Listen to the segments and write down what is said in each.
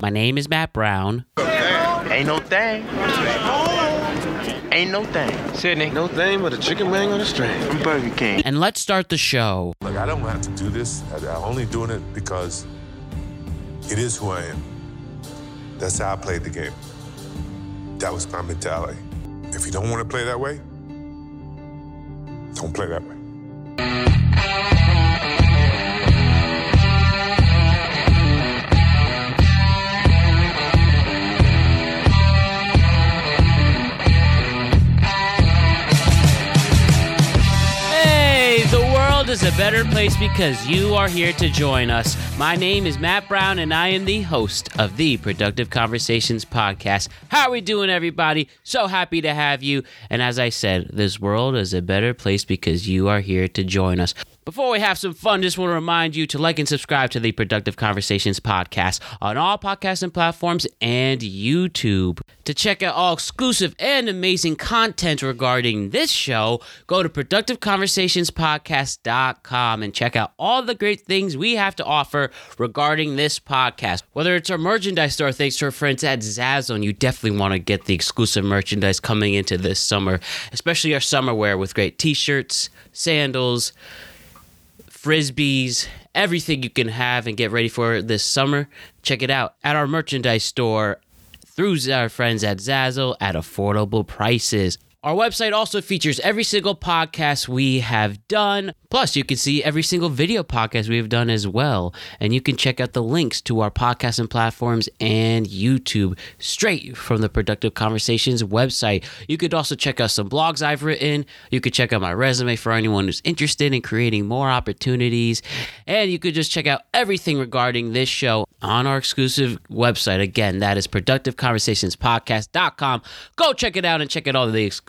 My name is Matt Brown. Ain't no thing. Ain't no thing. Sydney. No thing but a chicken wing on a string from Burger King. And let's start the show. Like, I don't have to do this. I'm only doing it because it is who I am. That's how I played the game. That was my mentality. If you don't want to play that way, don't play that way. World is a better place because you are here to join us. My name is Matt Brown, and I am the host of the Productive Conversations podcast. How are we doing, everybody? So happy to have you. And as I said, this world is a better place because you are here to join us. Before we have some fun, just want to remind you to like and subscribe to the Productive Conversations podcast on all podcasting platforms and YouTube. To check out all exclusive and amazing content regarding this show, go to productiveconversationspodcast.com and check out all the great things we have to offer regarding this podcast. Whether it's our merchandise store, thanks to our friends at Zazzle, you definitely want to get the exclusive merchandise coming into this summer, especially our summer wear with great t-shirts, sandals, frisbees, everything you can have and get ready for this summer. Check it out at our merchandise store through our friends at Zazzle at affordable prices. Our website also features every single podcast we have done. Plus, you can see every single video podcast we have done as well. And you can check out the links to our podcasting platforms and YouTube straight from the Productive Conversations website. You could also check out some blogs I've written. You could check out my resume for anyone who's interested in creating more opportunities. And you could just check out everything regarding this show on our exclusive website. Again, that is productiveconversationspodcast.com. Go check it out and check out all the exclusive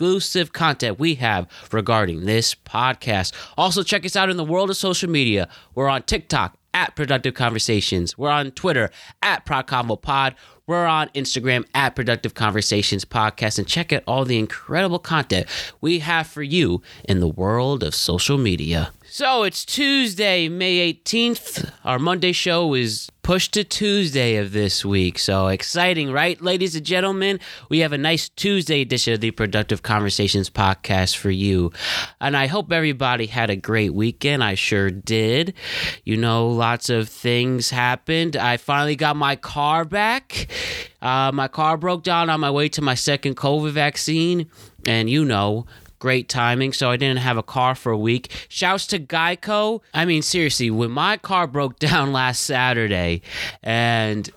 content we have regarding this podcast. Also, check us out in the world of social media. We're on TikTok at Productive Conversations. We're on Twitter at ProdConvoPod. We're on Instagram at Productive Conversations Podcast and check out all the incredible content we have for you in the world of social media. So it's Tuesday, May 18th. Our Monday show is pushed to Tuesday of this week. So exciting, right, ladies and gentlemen? We have a nice Tuesday edition of the Productive Conversations podcast for you. And I hope everybody had a great weekend. I sure did. You know, lots of things happened. I finally got my car back. Uh, my car broke down on my way to my second COVID vaccine. And you know, great timing. So I didn't have a car for a week. Shouts to Geico. I mean, seriously, when my car broke down last Saturday and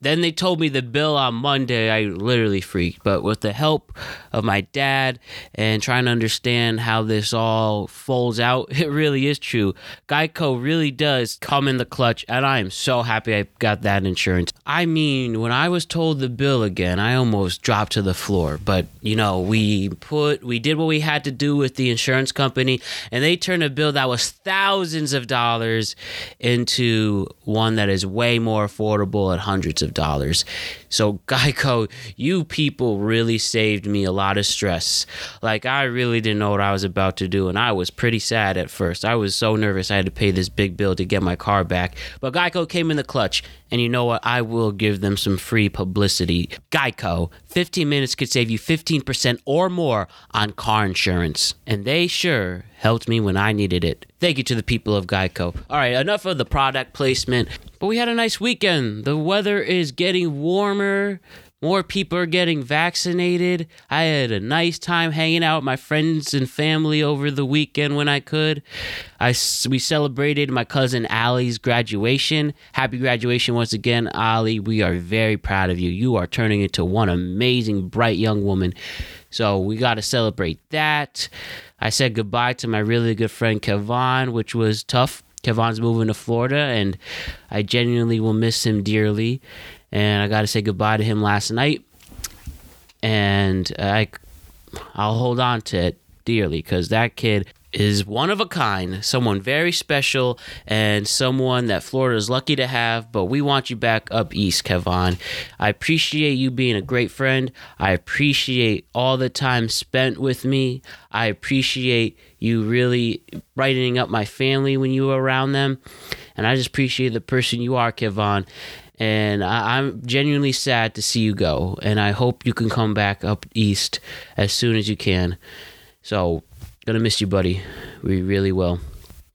then they told me the bill on Monday. I literally freaked. But with the help of my dad and trying to understand how this all folds out, it really is true. Geico really does come in the clutch, and I am so happy I got that insurance. I mean, when I was told the bill again, I almost dropped to the floor. But you know, we put, we did what we had to do with the insurance company, and they turned a bill that was thousands of dollars into one that is way more affordable at hundreds of dollars. So, Geico, you people really saved me a lot of stress. Like, I really didn't know what I was about to do, and I was pretty sad at first. I was so nervous I had to pay this big bill to get my car back. But Geico came in the clutch, and you know what? I will give them some free publicity. Geico, 15 minutes could save you 15% or more on car insurance. And they sure helped me when I needed it. Thank you to the people of Geico. All right, enough of the product placement. But we had a nice weekend. The weather is getting warmer. More people are getting vaccinated. I had a nice time hanging out with my friends and family over the weekend when I could. I we celebrated my cousin Ali's graduation. Happy graduation once again, Ali. We are very proud of you. You are turning into one amazing, bright young woman. So we got to celebrate that. I said goodbye to my really good friend Kevon, which was tough. Kevon's moving to Florida, and I genuinely will miss him dearly. And I got to say goodbye to him last night, and I, I'll hold on to it dearly because that kid is one of a kind, someone very special, and someone that Florida is lucky to have. But we want you back up east, Kevon. I appreciate you being a great friend. I appreciate all the time spent with me. I appreciate you really brightening up my family when you were around them. And I just appreciate the person you are, Kevon. And I, I'm genuinely sad to see you go. And I hope you can come back up east as soon as you can. So, gonna miss you, buddy. We really will.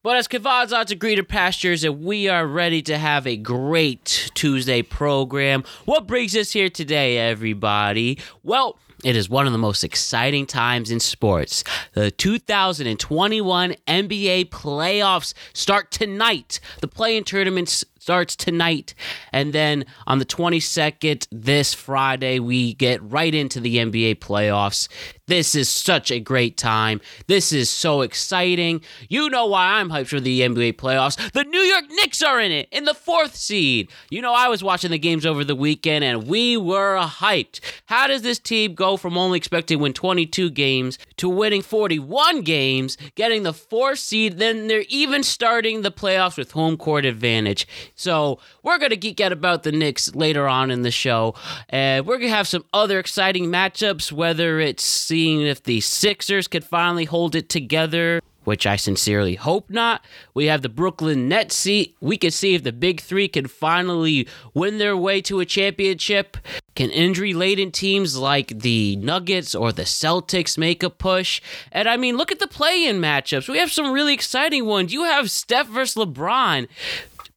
But as Kevon's on to greener pastures, and we are ready to have a great Tuesday program. What brings us here today, everybody? Well, it is one of the most exciting times in sports. The 2021 NBA playoffs start tonight. The play-in tournaments starts tonight. And then on the 22nd, this Friday, we get right into the NBA playoffs. This is such a great time. This is so exciting. You know why I'm hyped for the NBA playoffs. The New York Knicks are in it, in the fourth seed. You know, I was watching the games over the weekend and we were hyped. How does this team go from only expecting to win 22 games to winning 41 games, getting the fourth seed? Then they're even starting the playoffs with home court advantage. So we're going to geek out about the Knicks later on in the show. And we're going to have some other exciting matchups, whether it's seeing if the Sixers could finally hold it together. Which I sincerely hope not. We have the Brooklyn Nets seat. We can see if the big three can finally win their way to a championship. Can injury laden teams like the Nuggets or the Celtics make a push? And I mean, look at the play in matchups. We have some really exciting ones. You have Steph versus LeBron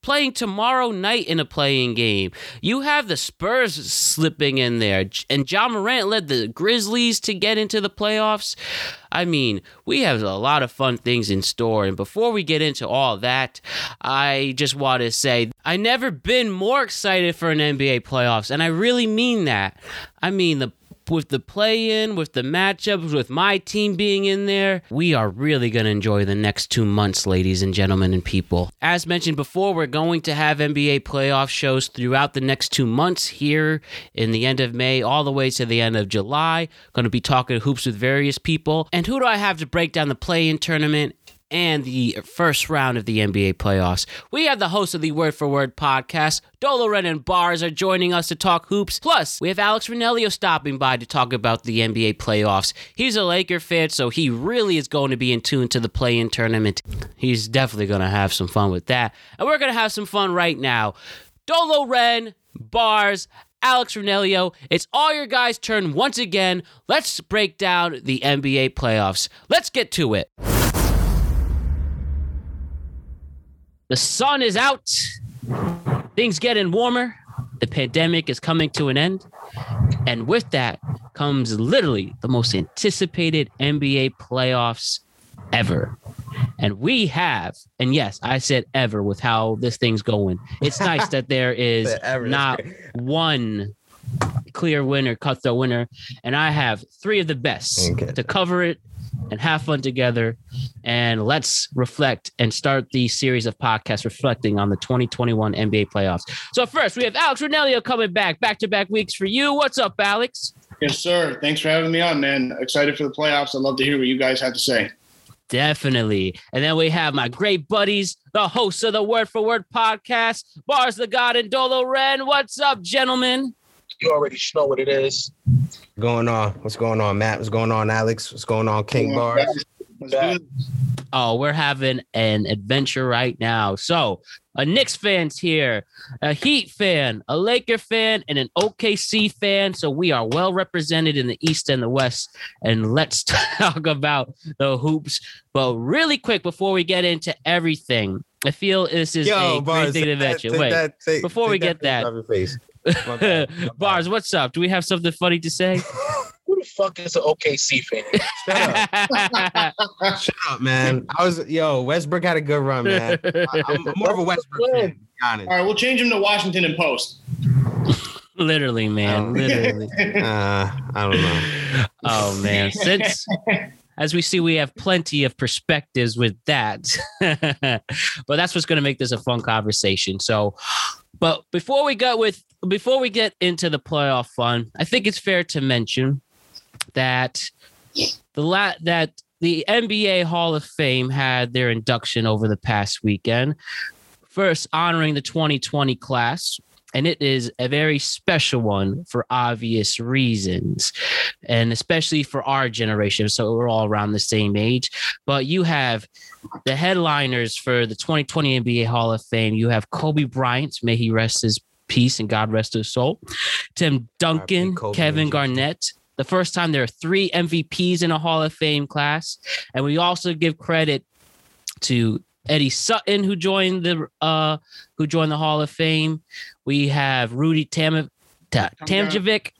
playing tomorrow night in a playing game. You have the Spurs slipping in there, and Ja Morant led the Grizzlies to get into the playoffs. I mean, we have a lot of fun things in store. And before we get into all that, I just want to say I never been more excited for an NBA playoffs, and I really mean that. I mean the with the play in, with the matchups, with my team being in there, we are really going to enjoy the next two months, ladies and gentlemen and people. As mentioned before, we're going to have NBA playoff shows throughout the next two months here in the end of May all the way to the end of July. Going to be talking hoops with various people. And who do I have to break down the play in tournament and the first round of the NBA playoffs. We have the host of the Word for Word podcast, Dolo Ren and Bars, are joining us to talk hoops. Plus, we have Alex Ranelio stopping by to talk about the NBA playoffs. He's a Laker fan, so he really is going to be in tune to the play in tournament. He's definitely going to have some fun with that. And we're going to have some fun right now. Dolo Ren, Bars, Alex Ranelio. It's all your guys' turn once again. Let's break down the NBA playoffs. Let's get to it. The sun is out. Things getting warmer. The pandemic is coming to an end. And with that comes literally the most anticipated NBA playoffs ever. And we have, and yes, I said ever with how this thing's going. It's nice that there is not one clear winner, cutthroat winner. And I have three of the best Okay. to cover it and have fun together. And let's reflect and start the series of podcasts reflecting on the 2021 NBA playoffs. So first, we have Alex Ranelio coming back, back to back weeks for you. What's up, Alex? Yes, sir. Thanks for having me on, man. Excited for the playoffs. I'd love to hear what you guys have to say. Definitely. And then we have my great buddies, the hosts of the Word for Word podcast, Bars the God and Dolo Ren. What's up, gentlemen? You already know what it is. going on? What's going on, Matt? What's going on, Alex? What's going on, King Bars? Let's Back. do it. Oh, we're having an adventure right now. So, a Knicks fan's here, a Heat fan, a Laker fan, and an OKC fan. So we are well represented in the East and the West. And let's talk about the hoops. But really quick before we get into everything, I feel this is a great thing to mention. Wait, that- take- before take we get that- off your face. My bad, my bad. Bars, what's up? Do we have something funny to say? Who the fuck is an OKC fan? Shut up. Shut up, man. I was yo, Westbrook had a good run, man. I, am more of a Westbrook fan, to be honest. All right, we'll change him to Washington and Post. literally, man. Oh. Literally. Uh, I don't know. Oh man, since as we see, we have plenty of perspectives with that. but that's what's going to make this a fun conversation. So, but before we go with before we get into the playoff fun, I think it's fair to mention that the la- that the NBA Hall of Fame had their induction over the past weekend. First, honoring the 2020 class, and it is a very special one for obvious reasons and especially for our generation. So we're all around the same age. But you have the headliners for the 2020 NBA Hall of Fame. You have Kobe Bryant, may he rest his peace and God rest his soul. Tim Duncan, Kevin. Garnett. The first time there are three MVPs in a Hall of Fame class. And we also give credit to Eddie Sutton, who joined the uh who joined the Hall of Fame. We have Rudy Tam- Ta- Tamjevic,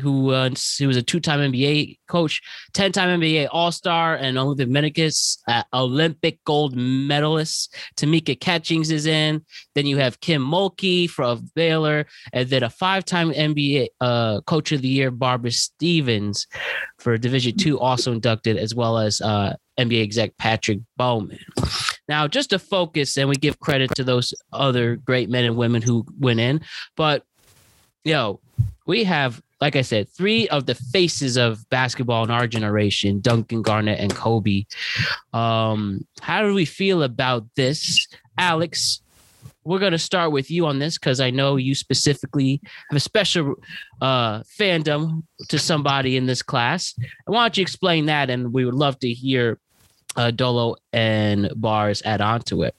who uh, who was a two-time NBA coach, 10-time NBA All-Star, and Olympic medicus, uh, Olympic gold medalist. Tamika Catchings is in. Then you have Kim Mulkey from Baylor, and then a five-time NBA uh, Coach of the Year, Barbara Stevens, for Division Two, also inducted, as well as uh, NBA exec Patrick Baumann. Now, just to focus, and we give credit to those other great men and women who went in, but yo, we have, like I said, three of the faces of basketball in our generation: Duncan, Garnett, and Kobe. Um, how do we feel about this, Alex? We're gonna start with you on this because I know you specifically have a special uh, fandom to somebody in this class. Why don't you explain that? And we would love to hear uh, Dolo and Bars add on to it.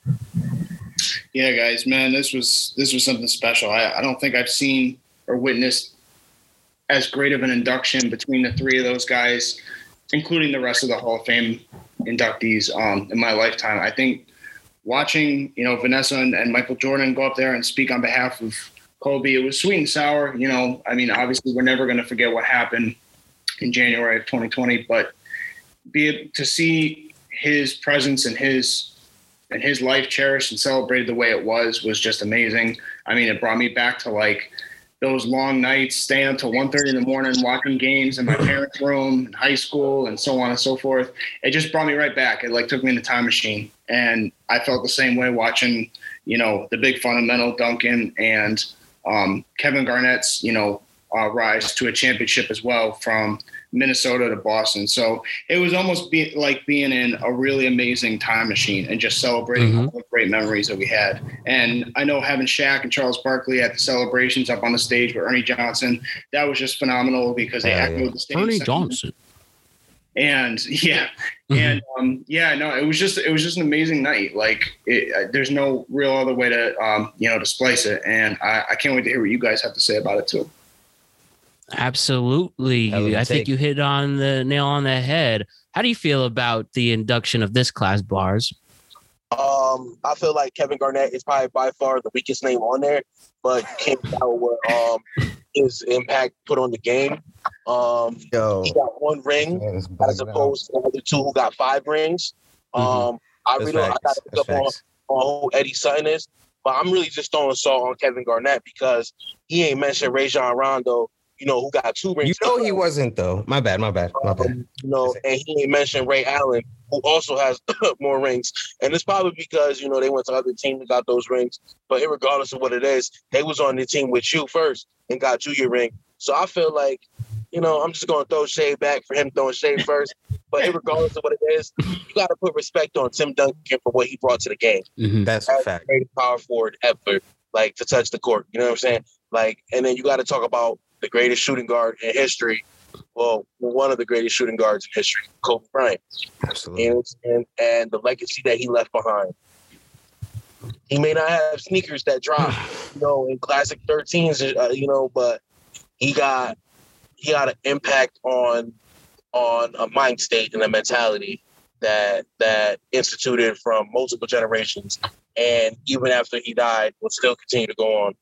Yeah, guys, man, this was this was something special. I, I don't think I've seen or witnessed as great of an induction between the three of those guys, including the rest of the Hall of Fame inductees um, in my lifetime. I think watching, you know, Vanessa and, and Michael Jordan go up there and speak on behalf of Kobe, it was sweet and sour. You know, I mean, obviously, we're never going to forget what happened in January of 2020, but be it, to see his presence and his and his life cherished and celebrated the way it was was just amazing. I mean, it brought me back to like those long nights, staying up till 1.30 in the morning, watching games in my parents' room in high school and so on and so forth. It just brought me right back. It like took me in a time machine. And I felt the same way watching, you know, the big fundamental Duncan and um, Kevin Garnett's, you know, uh, rise to a championship as well from Minnesota to Boston. So it was almost be, like being in a really amazing time machine and just celebrating Mhm. all the great memories that we had. And I know having Shaq and Charles Barkley at the celebrations up on the stage with Ernie Johnson, that was just phenomenal because they Yeah, echoed the stage. Ernie. Johnson. And yeah, Mhm. and um, yeah, no, it was just it was just an amazing night. Like, it, uh, there's no real other way to um, you know to splice it. And I, I can't wait to hear what you guys have to say about it too. Absolutely. I of think you hit on the nail on the head. How do you feel about the induction of this class, Bars? Um, I feel like Kevin Garnett is probably by far the weakest name on there, but you can't tell what um his impact put on the game. Um, Yo, he got one ring as bugging out. opposed to the other two who got five rings. Um, I That's really I got to That's pick up on, on who Eddie Sutton is, but I'm really just throwing salt on Kevin Garnett because he ain't mentioned Rajon Rondo, you know, who got two rings. You know he wasn't though. My bad. My bad. My bad. Um, you know, and he ain't mentioned Ray Allen, who also has more rings. And it's probably because, you know, they went to other teams and got those rings. But regardless of what it is, they was on the team with you first and got you your ring. So I feel like, you know, I'm just gonna throw shade back for him throwing shade first. But regardless of what it is, you gotta put respect on Tim Duncan for what he brought to the game Mhm. That's a as fact. greatest power forward ever, like to touch the court. You know what I'm saying? Like, and then you got to talk about the greatest shooting guard in history. Well, one of the greatest shooting guards in history, Kobe Bryant, Absolutely. and and, and the legacy that he left behind. He may not have sneakers that drop, you know, in classic 13s, uh, you know, but he got he got an impact on on a mind state and a mentality that that instituted from multiple generations and even after he died would still continue to go on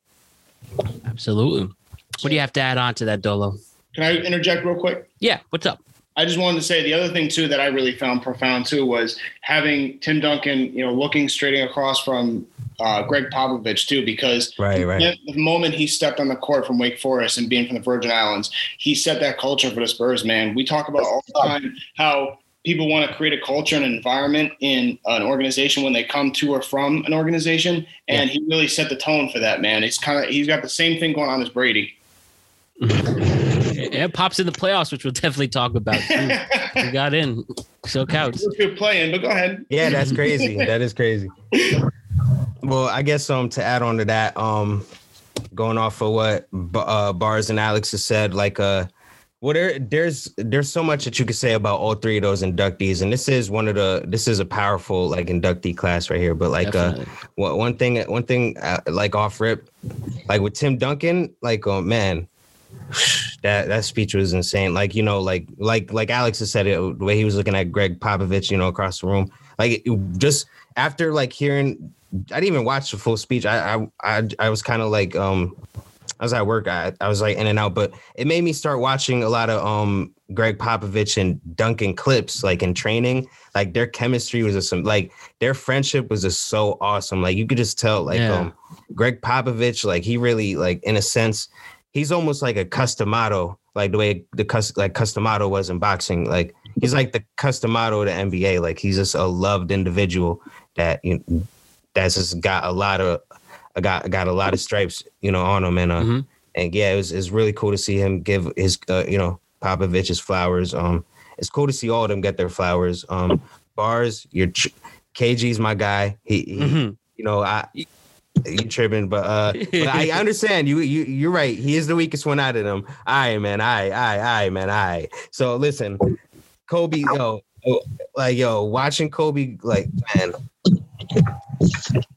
Absolutely. What do you have to add on to that, Dolo? Can I interject real quick? Yeah, what's up? I just wanted to say the other thing too that I really found profound too was having Tim Duncan, you know, looking straight across from uh, Gregg Popovich too, because Right, right. the moment he stepped on the court from Wake Forest and being from the Virgin Islands, he set that culture for the Spurs. Man, we talk about all the time how people want to create a culture and environment in an organization when they come to or from an organization, and he really set the tone for that. Man, it's kind of he's got the same thing going on as Brady. It pops in the playoffs, which we'll definitely talk about. too. we got in, so counts. Good playing, but go ahead. Yeah, that's crazy. that is crazy. Well, I guess um to add on to that, um, going off of what B- uh, Bars and Alex has said, like uh, Well, there, there's there's so much that you could say about all three of those inductees, and this is one of the this is a powerful like inductee class right here. But like, Definitely. uh, one one thing, one thing, uh, like off rip, like with Tim Duncan, like oh man, that that speech was insane. Like you know, like like like Alex has said it, the way he was looking at Gregg Popovich, you know, across the room, like it, just after like hearing, I didn't even watch the full speech. I I I, I was kind of like um. I was at work. I, I was like in and out, but it made me start watching a lot of um Gregg Popovich and Duncan clips, like in training. Like their chemistry was just some like their friendship was just so awesome. Like you could just tell, like Yeah. um Gregg Popovich, like he really like in a sense, he's almost like a Cus D'Amato, like the way the cus like Cus D'Amato was in boxing. Like he's like the Cus D'Amato of the NBA. Like he's just a loved individual that you that's just got a lot of got got a lot of stripes, you know, on him, and uh, Mhm. and yeah, it was it's really cool to see him give his, uh, you know, Popovich his flowers. Um, it's cool to see all of them get their flowers. Um, bars, your KG's my guy. He, he Mhm. you know, I you tripping, but uh, but I understand you. You you're right. He is the weakest one out of them. All right, man. I I I man. I. So listen, Kobe, yo, oh, like yo, watching Kobe, like man,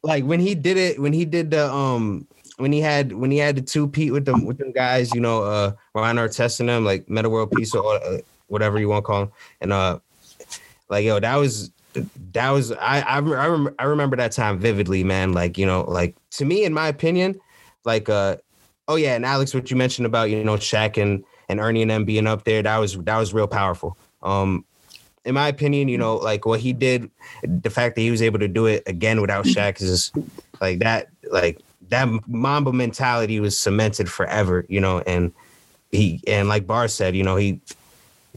like when he did it, when he did the um. When he had when he had the two Pete with them with them guys, you know, uh Ron Artest and them, like Metta World Peace or uh, whatever you want to call them, and uh, like yo, that was that was I I, I, rem- I remember that time vividly, man. Like you know, like to me, in my opinion, like uh, oh yeah, and Alex, what you mentioned about you know Shaq and and Ernie and them being up there, that was that was real powerful. Um, in my opinion, you know, like what he did, the fact that he was able to do it again without Shaq is just like that, like that Mamba mentality was cemented forever, you know, and he and like Bar said, you know, he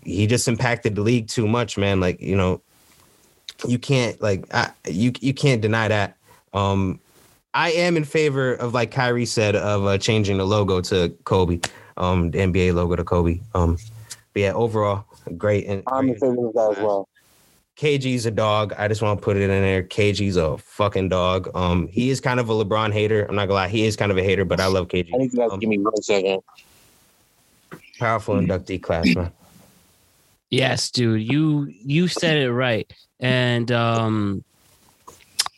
he just impacted the league too much, man. Like, you know, you can't like I, you you can't deny that. Um, I am in favor of like Kyrie said of uh, changing the logo to Kobe, um, the NBA logo to Kobe. Um, but yeah, overall, great. And I'm in favor of that as well. KG's a dog. I just want to put it in there. KG's a fucking dog. Um, he is kind of a LeBron hater. I'm not gonna lie, he is kind of a hater, but I love KG. I need you guys Um, give me one second. powerful inductee class, man. Yes, dude. You you said it right. And um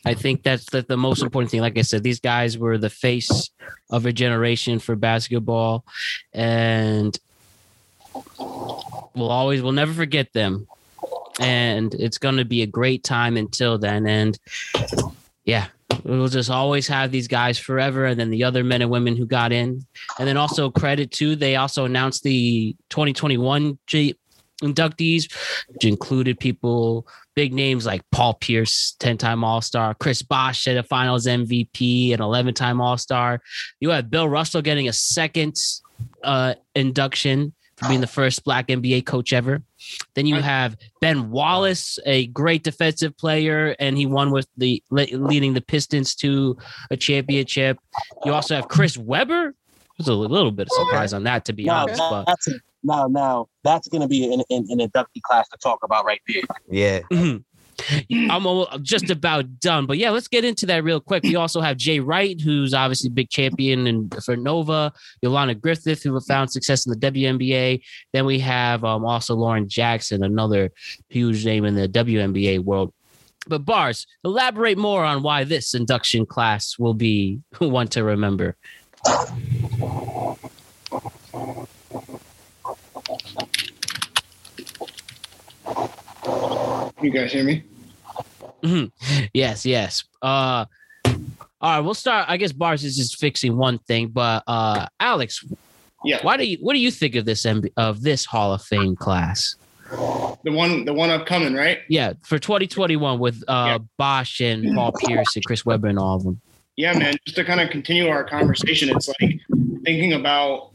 I think that's the, the most important thing. Like I said, these guys were the face of a generation for basketball. And we'll always we'll never forget them. And it's gonna be a great time until then. And yeah, we'll just always have these guys forever. And then the other men and women who got in. And then also credit to they also announced the 2021 G inductees, which included people, big names like Paul Pierce, 10 time All Star, Chris Bosh at a finals MVP, an 11 time All Star. You have Bill Russell getting a second uh, induction for being the first black NBA coach ever. Then you have Ben Wallace, a great defensive player, and he won with the le- leading the Pistons to a championship. You also have Chris Webber. There's a little bit of surprise on that, to be Now, honest, but that's a, now, now that's going to be an, an, an inductee class to talk about right there. Yeah. Mhm. I'm al- just about done, but yeah, let's get into that real quick. We also have Jay Wright, who's obviously a big champion and for Nova. Yolanda Griffith, who have found success in the WNBA. Then we have um, also Lauren Jackson, another huge name in the WNBA world. But bars, elaborate more on why this induction class will be one to remember. You guys hear me? Mhm. Yes, yes. Uh, all right, we'll start. I guess bars is just fixing one thing, but uh, Alex, Yeah. why do you what do you think of this MB, of this Hall of Fame class? The one, the one upcoming, right? Yeah, for 2021 with uh, Bosh and Paul Pierce and Chris Webber and all of them. Yeah, man. Just to kind of continue our conversation, it's like thinking about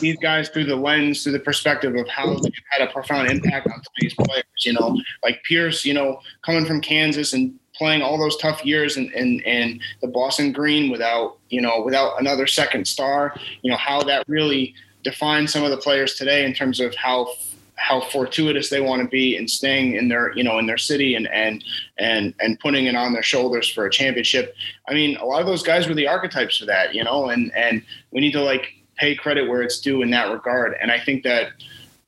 these guys through the lens, through the perspective of how they've had a profound impact on today's players. You know, like Pierce, you know, coming from Kansas and playing all those tough years and and and the Boston Green without you know without another second star. You know how that really defines some of the players today in terms of how how fortuitous they want to be in staying in their you know in their city and and and and putting it on their shoulders for a championship. I mean, a lot of those guys were the archetypes for that, you know, and and we need to like pay credit where it's due in that regard. And I think that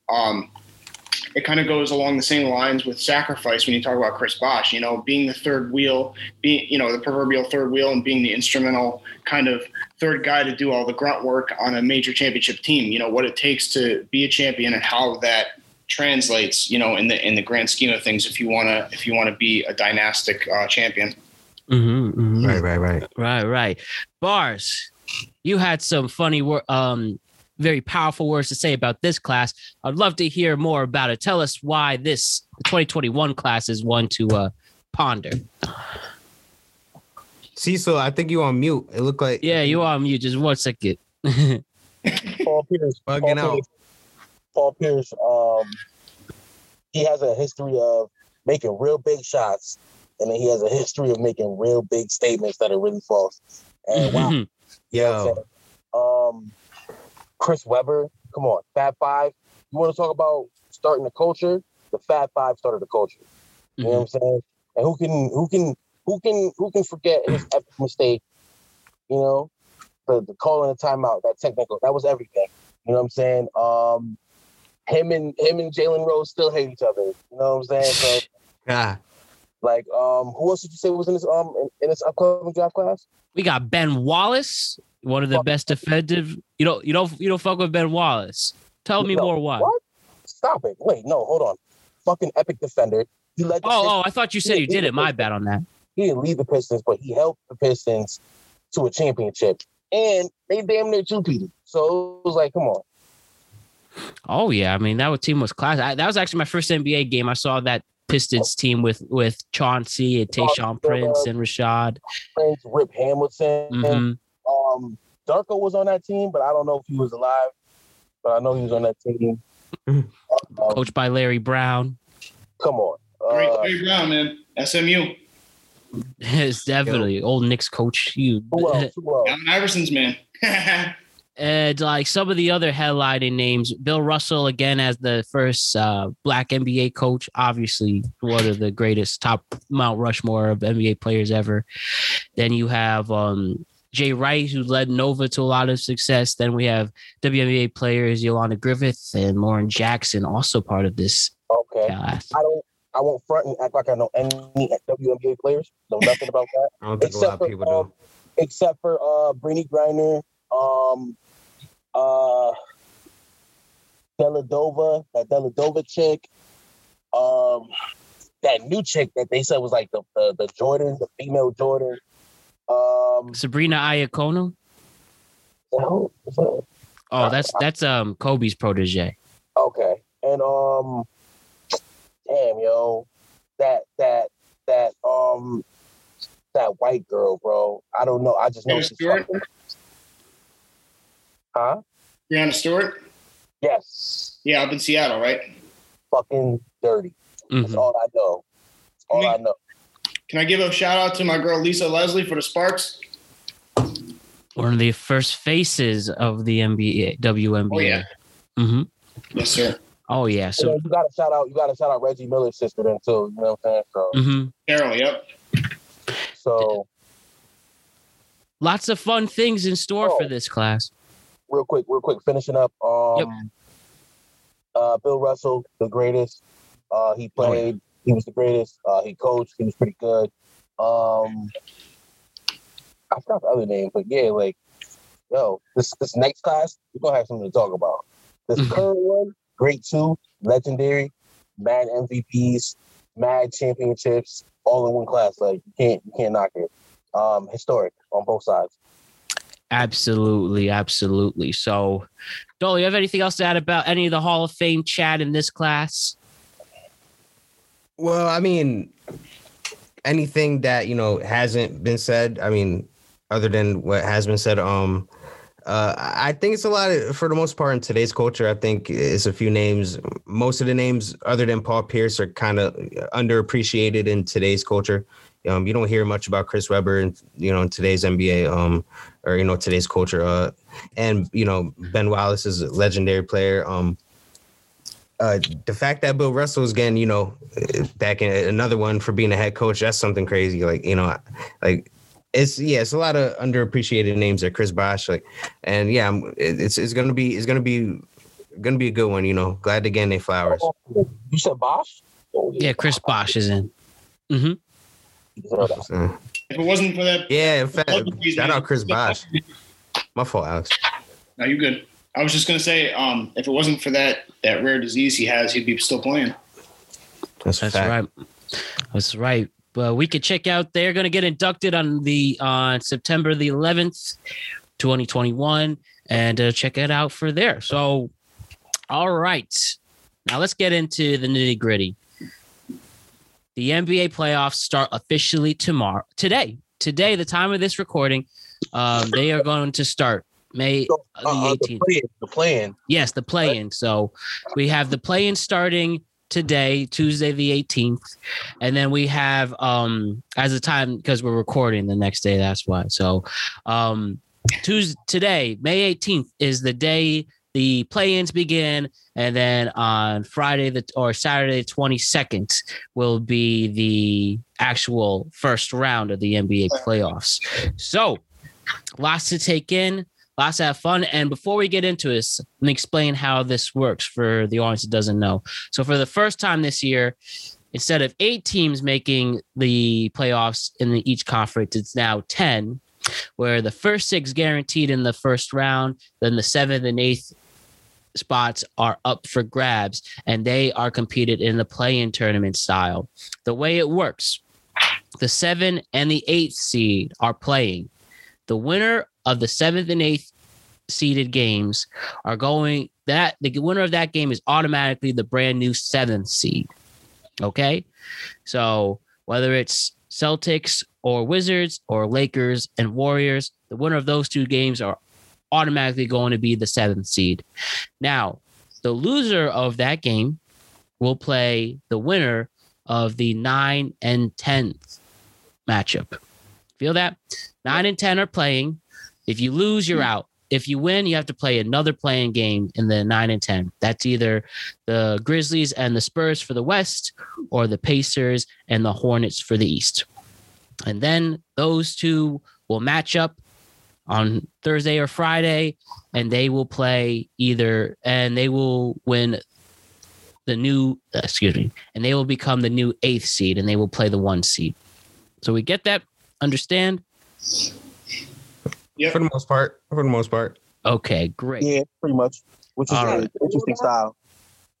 um, it kind of goes along the same lines with sacrifice when you talk about Chris Bosh, you know, being the third wheel, being, you know, the proverbial third wheel and being the instrumental kind of third guy to do all the grunt work on a major championship team, you know, what it takes to be a champion and how that translates, you know, in the, in the grand scheme of things, if you want to, if you want to be a dynastic uh, champion. Mm-hmm, mm-hmm. Right, right, right. Right, right. Bars, you had some funny, um, very powerful words to say about this class. I'd love to hear more about it. Tell us why this 2021 class is one to uh, ponder. Cecil, I think you on mute. It looked like Yeah, you are on mute. Just one second. Paul Pierce. Paul out. Pierce, Paul Pierce, um, he has a history of making real big shots, and then he has a history of making real big statements that are really false. And wow, you know what I'm Yo, um, Chris Webber, come on, Fab Five. You want to talk about starting the culture? The Fab Five started the culture. You know what I'm saying? And who can who can who can who can forget his epic mistake? You know, the, the calling a timeout, that technical, that was everything. You know what I'm saying? Um, him and him and Jalen Rose still hate each other. You know what I'm saying? So ah, like, um, who else did you say was in this um in, in this upcoming draft class? We got Ben Wallace, one of the best defensive. You don't, you don't, you don't fuck with Ben Wallace. Tell me No. more why. What? Stop it! Wait, no, hold on. Fucking epic defender. He led. The Oh, oh, I thought you said you did it. My bad on that. he didn't lead the Pistons, but he helped the Pistons to a championship, and they damn near two peated. So it was like, come on. Oh yeah, I mean that was, team was class. I, that was actually my first NBA game. I saw that Pistons team with with Chauncey and Tayshaun Prince and Rasheed. Prince, Rip Hamilton, Mm-hmm. um, Darko was on that team, but I don't know if he was alive. But I know he was on that team. Um, Coached by Larry Brown. come on. Great, Uh, Larry Brown, man. SMU. It's definitely old Knicks coach. You who else? Who else? Allen Iverson's man. and like some of the other headlining names, Bill Russell again as the first uh, black NBA coach, obviously one of the greatest top Mount Rushmore of NBA players ever. Then you have um, Jay Wright, who led Nova to a lot of success. Then we have WNBA players Yolanda Griffith and Lauren Jackson, also part of this Okay. class. I don't. I won't front and act like I know any WNBA players. Know nothing about that. I don't think a lot Except of for, people um, do. except for uh Brittney Griner, um uh Deladova, that Deladova chick, um that new chick that they said was like the the, the Jordan, the female Jordan. Um Sabrina Iacono. who- who- Oh, that's that's um Kobe's protege. okay. And um damn yo, that that that um that white girl, bro. I don't know. I just know Taylor she's Stewart? fucking- Huh? Breanna Stewart. Yes. Yeah, up in Seattle, right? Fucking dirty. That's Mhm. all I know. That's all I know. Can I give a shout out to my girl Lisa Leslie for the Sparks? One of the first faces of the NBA, WNBA. Oh yeah, hmm yes sir. Oh yeah. So So you gotta shout out. You gotta shout out Reggie Miller's sister then too. You know what I'm saying? So, mhm. Carol, yep. so lots of fun things in store Oh. for this class. Real quick, real quick, finishing up. Um, Yep. uh, Bill Russell, the greatest. Uh, he Oh, played. He was the greatest. Uh, he coached. He was pretty good. Um, I forgot the other name, but yeah, like, yo, this this next class, we're gonna have something to talk about. This Mhm. current one, great two, legendary, mad MVPs, mad championships, all in one class. Like you can't you can't knock it. Um, historic on both sides. Absolutely, absolutely. So, Dolly, you have anything else to add about any of the Hall of Fame chat in this class? Well, I mean, anything that you know hasn't been said. I mean, other than what has been said, um, uh, I think it's a lot of, for the most part in today's culture. I think it's a few names. Most of the names, other than Paul Pierce, are kind of underappreciated in today's culture. Um, you don't hear much about Chris Webber, in, you know, in today's NBA, um, or you know, today's culture. Uh, and you know, Ben Wallace is a legendary player. Um, uh, the fact that Bill Russell is getting, you know, back in another one for being a head coach, that's something crazy. Like, you know, like it's yeah, it's a lot of underappreciated names there. Chris Bosh, like, and yeah, I'm, it's it's gonna be it's gonna be gonna be a good one. You know, glad to get Nate Flowers. You said Bosh? Oh, Yeah, Chris Bosh is in. hmm So, If it wasn't for that, yeah, in fact, He's shout not- out Chris Bosh. My fault, Alex. No, you good. I was just gonna say, um, if it wasn't for that that rare disease he has, he'd be still playing. That's, That's right. That's right. Well, we could check out. They're going to get inducted on the on September the 11th, 2021, and uh, check it out for there. So, all right, now let's get into the nitty gritty. The NBA playoffs start officially tomorrow. Today, today, the time of this recording, um, they are going to start May So, uh, the Uh, uh, 18th. the the plan. Yes, the play in. So we have the play in starting today, Tuesday the 18th. And then we have um as a time because we're recording the next day, that's why. So um Tuesday today, May 18th is the day the play-ins begin, and then on Friday the or Saturday the 22nd will be the actual first round of the NBA playoffs. So lots to take in lots to have fun. And before we get into this, let me explain how this works for the audience that doesn't know. So for the first time this year, instead of eight teams making the playoffs in the, each conference, it's now 10, where the first six guaranteed in the first round, then the seventh and eighth spots are up for grabs and they are competed in the play-in tournament style. The way it works, the seven and the eighth seed are playing. The winner of the seventh and eighth seeded games are going that the winner of that game is automatically the brand new seventh seed. Okay. So whether it's Celtics or Wizards or Lakers and Warriors, the winner of those two games are automatically going to be the seventh seed. Now, the loser of that game will play the winner of the nine and tenth matchup. Feel that? Nine and ten are playing. If you lose, you're out. If you win, you have to play another playing game in the nine and ten. That's either the Grizzlies and the Spurs for the West, or the Pacers and the Hornets for the East. And then those two will match up on Thursday or Friday, and they will play either, and they will win the new, uh, excuse me, and they will become the new eighth seed, and they will play the one seed. So we get that, understand? Yeah, For the most part. For the most part. Okay, great. Yeah, pretty much. Which is an right. interesting style.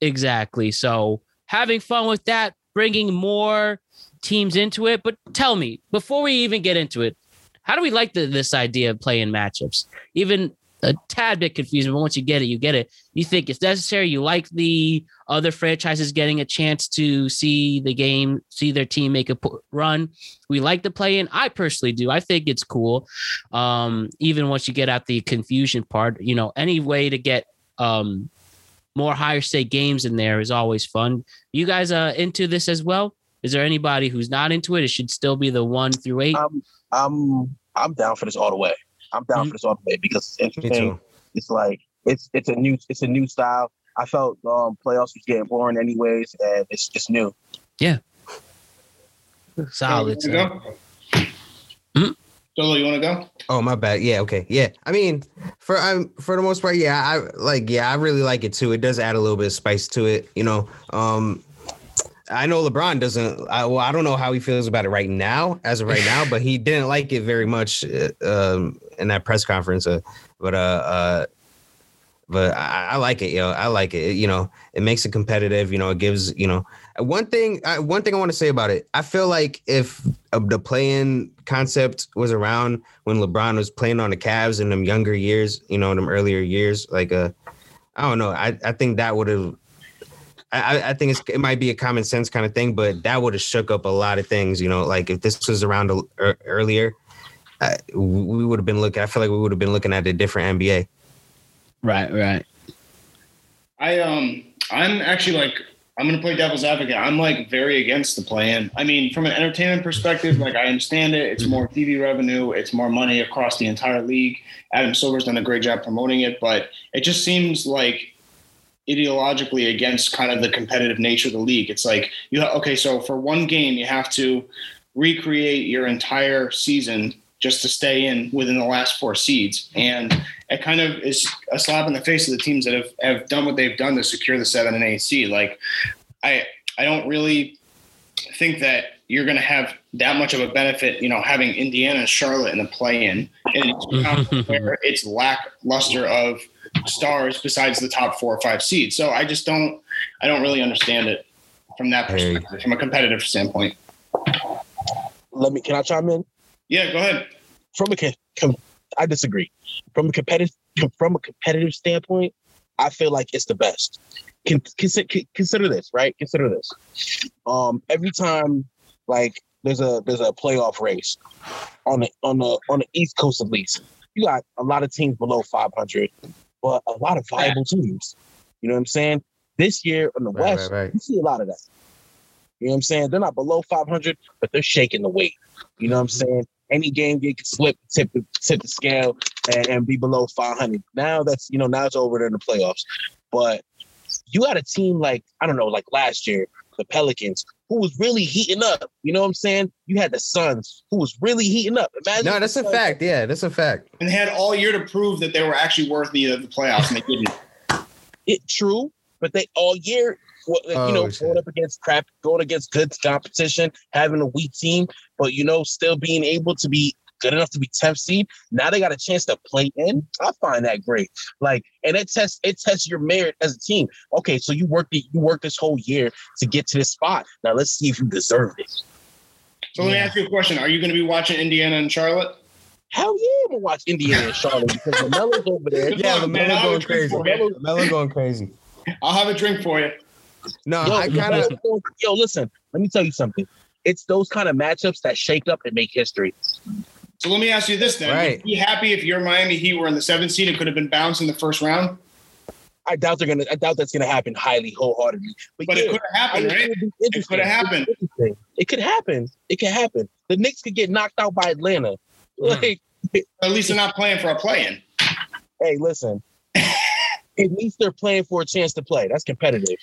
Exactly. So having fun with that, bringing more teams into it. But tell me, before we even get into it, how do we like the, this idea of playing matchups? Even a tad bit confusing, but once you get it, you get it. You think it's necessary. You like the other franchises getting a chance to see the game, see their team make a run. We like the play in. I personally do. I think it's cool. Um, even once you get out the confusion part, you know, any way to get um, more higher stake games in there is always fun. You guys uh into this as well? Is there anybody who's not into it? It should still be the one through eight. I'm I'm I'm down for this all the way. I'm down for this all the way because it's interesting. It's like it's it's a new it's a new style. I felt um playoffs was getting boring anyways, and it's just new. Yeah. Solid. You wanna go? Hmm? Solo, you want to go? Oh my bad. Yeah, okay. Yeah. I mean, for um for the most part, yeah, I like yeah, I really like it too. It does add a little bit of spice to it, you know. Um I know LeBron doesn't I, well, I don't know how he feels about it right now, as of right now, but he didn't like it very much uh, um in that press conference. Uh, but uh uh but I, I like it, yo. I like it. You know, it makes it competitive. You know, it gives. You know, one thing. I, one thing I want to say about it. I feel like if uh, the play-in concept was around when LeBron was playing on the Cavs in them younger years, you know, in them earlier years, like uh, I don't know. I I think that would have. I, I- I think it's, it might be a common sense kind of thing, but that would have shook up a lot of things. You know, like if this was around a, er, earlier, I, we would have been looking. I feel like we would have been looking at a different NBA. Right, right. I um I'm actually like I'm gonna play devil's advocate. I'm like very against the plan. I mean, from an entertainment perspective, like I understand it. It's more TV revenue. It's more money across the entire league. Adam Silver's done a great job promoting it, but it just seems like ideologically against kind of the competitive nature of the league. It's like you ha- okay, so for one game you have to recreate your entire season just to stay in within the last four seeds. And it kind of is a slap in the face of the teams that have, have done what they've done to secure the seven and eight seed. Like I I don't really think that you're going to have that much of a benefit, you know, having Indiana and Charlotte in the play-in, and where it's lackluster of stars besides the top four or five seeds. So I just don't, I don't really understand it from that Hey. perspective, from a competitive standpoint. Let me. Can I chime in? Yeah, go ahead. From a, com- com- I disagree. From a competitive, from a competitive standpoint, I feel like it's the best. Con- consider, consider this, right? Consider this. Um, every time, like there's a there's a playoff race on the on the on the East Coast at least. You got a lot of teams below 500, but a lot of viable teams. You know what I'm saying? This year on the Right, West, right, right. you see a lot of that. You know what I'm saying? They're not below 500, but they're shaking the weight. You know what I'm mm-hmm. saying? Any game you can slip, tip, the- tip the scale, and, and be below 500. Now that's you know now it's over there in the playoffs. But you got a team like I don't know, like last year, the Pelicans, who was really heating up. You know what I'm saying? You had the Suns, who was really heating up. Imagine No, that's a Suns- fact. Yeah, that's a fact. And they had all year to prove that they were actually worthy of uh, the playoffs, and they didn't. It true, but they all year, well, you Oh, know, shit. going up against crap, going against good competition, having a weak team, but you know, still being able to be good enough to be 10th seed. Now they got a chance to play in. I find that great. Like, and it tests it tests your merit as a team. Okay, so you worked it, you worked this whole year to get to this spot. Now let's see if you deserve it. So let me Yeah. ask you a question: Are you going to be watching Indiana and Charlotte? Hell yeah, I'm gonna watch Indiana and Charlotte because Lamelo's over there. Good Yeah, luck, the man. Melo going crazy. for you. Melo going crazy. I'll have a drink for you. No, Yo, I kind of. yo, yo, listen, let me tell you something. It's those kind of matchups that shake up and make history. So let me ask you this then: Right. Would you be happy if your Miami Heat were in the seventh seed and could have been bounced in the first round? I doubt they're gonna. I doubt that's gonna happen highly wholeheartedly. But, But yeah, it could have I happened, mean, right? it It could have happened. It could happen. It could happen. The Knicks could get knocked out by Atlanta. Hmm. Like, At least they're not playing for a play-in. hey, listen. At least they're playing for a chance to play. That's competitive.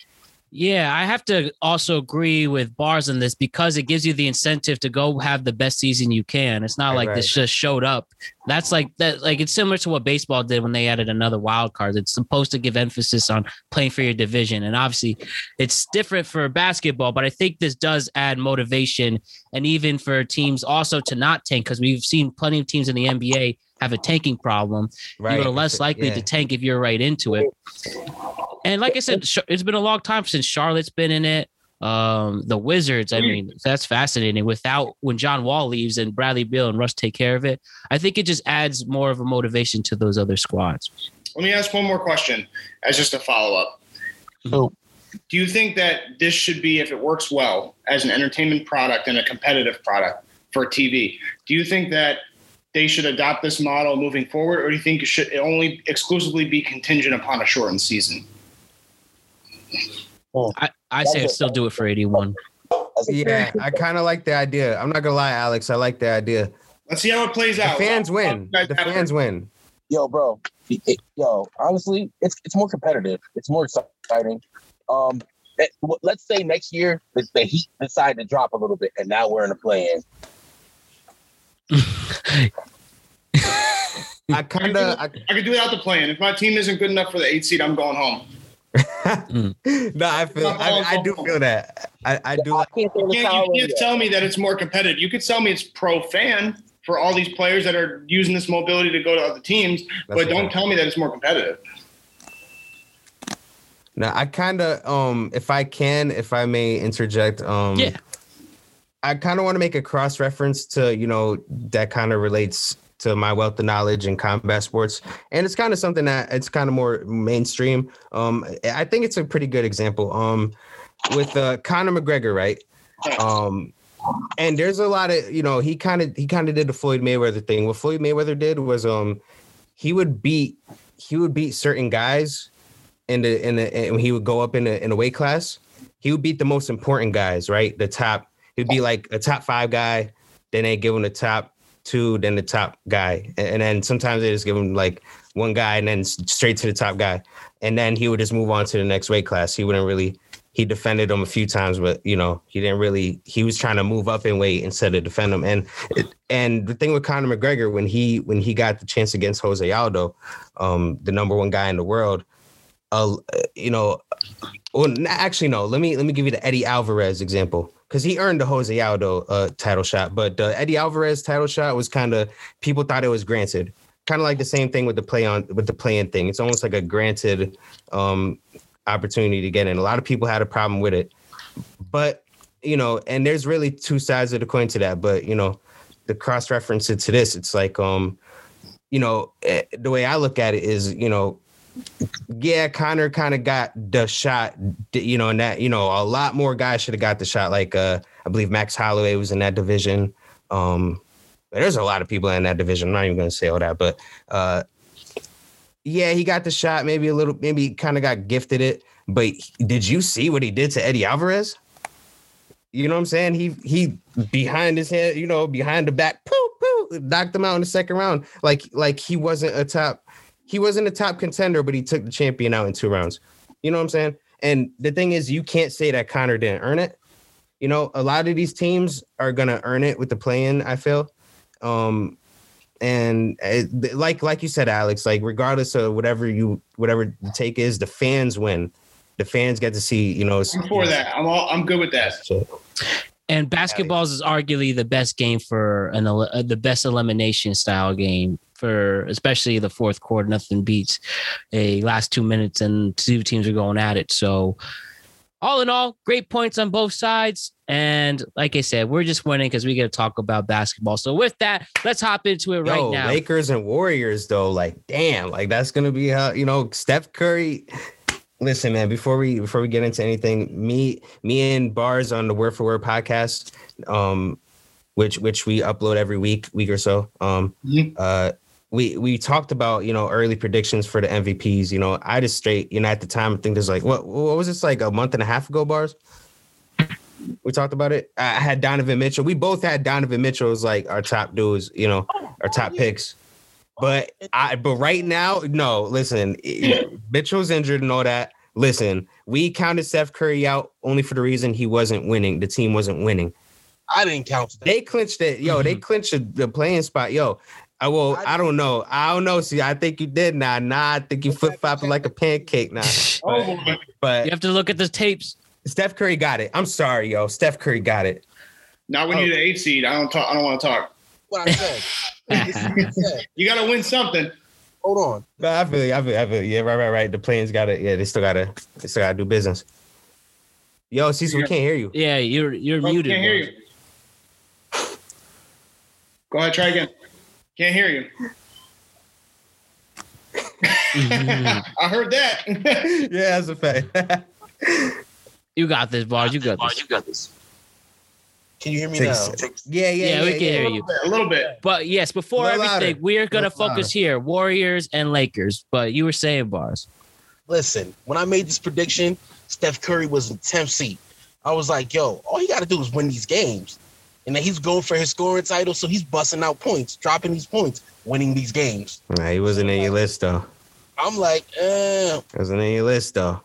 Yeah, I have to also agree with Bars on this because it gives you the incentive to go have the best season you can. It's not Right, like right. this just showed up. That's like that. Like it's similar to what baseball did when they added another wild card. It's supposed to give emphasis on playing for your division, and obviously, it's different for basketball. But I think this does add motivation, and even for teams also to not tank because we've seen plenty of teams in the NBA have a tanking problem Right. you're less likely Yeah. to tank if you're right into it. And like I said, it's been a long time since Charlotte's been in it. Um, the Wizards, I mean, that's fascinating. Without when John Wall leaves and Bradley Beal and Russ take care of it, I think it just adds more of a motivation to those other squads. Let me ask one more question as just a follow-up. So, Do you think that this should be, if it works well, as an entertainment product and a competitive product for TV? Do you think that they should adopt this model moving forward, or do you think it should only exclusively be contingent upon a shortened season? I, I say still do it for 81. Yeah, I kind of like the idea. I'm not gonna lie, Alex. I like the idea. Let's see how it plays out. The out. fans win. The fans win. yo, bro, it- it- yo, honestly, it's it's more competitive. It's more exciting. Um, eh, w- let's say next year the, the Heat decide to drop a little bit, and now we're in a play-in. I kind of. I, I could do without the plan. If my team isn't good enough for the eight seed, I'm going home. no, I feel. I, I do feel that. I, I do. I Like, can't You can't, you can't tell me that it's more competitive. You could tell me it's pro fan for all these players that are using this mobility to go to other teams, That's but don't fact. tell me that it's more competitive. now, I kind of. Um, if I can, if I may interject. Um, Yeah. I kind of want to make a cross reference to you know that kind of relates to my wealth of knowledge in combat sports, and it's kind of something that it's kind of more mainstream. Um, I think it's a pretty good example. Um, with uh, Conor McGregor, right? Um, and there's a lot of you know he kind of he kind of did the Floyd Mayweather thing. What Floyd Mayweather did was um he would beat he would beat certain guys in the in the and he would go up in a in the weight class. He would beat the most important guys, right? The top. He'd be like a top five guy. Then they give him the top two, then the top guy, and, then sometimes they just give him like one guy and then straight to the top guy, and then he would just move on to the next weight class. He wouldn't really he defended him a few times, but you know he didn't really. He was trying to move up in weight instead of defend him. And and the thing with Conor McGregor when he when he got the chance against Jose Aldo, um, the number one guy in the world, uh, you know, well, actually no. Let me let me give you the Eddie Alvarez example because he earned the Jose Aldo uh, title shot, but the Eddie Alvarez title shot was kind of people thought it was granted. Kind of like the same thing with the play on with the playing thing. It's almost like a granted um, opportunity to get in. A lot of people had a problem with it, but you know, and there's really two sides of the coin to that. But you know, the cross reference to this, it's like um, you know, eh, the way I look at it is, you know, yeah, Conor kind of got the shot, you know, and that, you know, a lot more guys should have got the shot. Like, uh, I believe Max Holloway was in that division. Um, there's a lot of people in that division. I'm not even going to say all that, but, uh, yeah, he got the shot. Maybe a little, maybe kind of got gifted it. But did you see what he did to Eddie Alvarez? You know what I'm saying? He he behind his head, you know, behind the back, poo poo, knocked him out in the second round. Like like he wasn't a top he wasn't a top contender, but he took the champion out in two rounds. You know what I'm saying? And the thing is, you can't say that Conor didn't earn it. You know, a lot of these teams are gonna earn it with the play-in. I feel, um, and it, like like you said, Alex, like regardless of whatever you whatever the take is, the fans win. The fans get to see. You know, I'm for that. I'm all, I'm good with that. So, And basketballs is arguably the best game for an uh, the best elimination style game for especially the fourth quarter. Nothing beats a last two minutes and two teams are going at it. So all in all, great points on both sides. And like I said, we're just winning because we get to talk about basketball. So with that, let's hop into it right Yo, now. Lakers and Warriors, though, like damn, like that's gonna be how you know Steph Curry. Listen, man. Before we before we get into anything, me me and Bars on the Word for Word podcast, um, which which we upload every week week or so. Um, Mhm. uh, we we talked about you know early predictions for the MVPs. You know, I just straight you know at the time I think there's like what what was this like a month and a half ago, Bars. We talked about it. I had Donovan Mitchell. We both had Donovan Mitchell as like our top dudes, you know, oh, our top picks. But I but right now, no, listen, Mitchell's injured and all that. Listen, we counted Steph Curry out only for the reason he wasn't winning. The team wasn't winning. I didn't count that. They clinched it. Yo, they mm-hmm. clinched the- the playing spot. Yo, I well, I don't know. I don't know. See, I think you did now. Nah, I think you flip flopping like a pancake now. Oh, boy. But You have to look at the tapes. Steph Curry got it. I'm sorry, yo. Steph Curry got it. now we Oh. need an eight seed. I don't talk. I don't want to talk. What I said. I. You got to win something. Hold on. No, I feel, you, I feel, I feel. you. Yeah, right, right, right. The planes got to. Yeah, they still got to. They still got to do business. Yo, Cecil, we can't hear you. Yeah, you're you're oh, Bro, muted. Can't hear you. Go ahead. Try again. Can't hear you. Mhm. I heard that. yeah, that's a fact. You got this, bars. You got this. You got this. Can you hear me Six- now? yeah, yeah, Yeah, yeah. we can yeah. hear a you. little bit. A little bit. But yes, before everything, we are gonna Little focus here: Warriors and Lakers. But you were saying bars. Listen, when I made this prediction, Steph Curry was in 10th seat. I was like, yo, all he got to do is win these games. And then he's going for his scoring title, so he's busting out points, dropping these points, winning these games. Nah, he wasn't in your list though. I'm like, eh. He wasn't in your list though.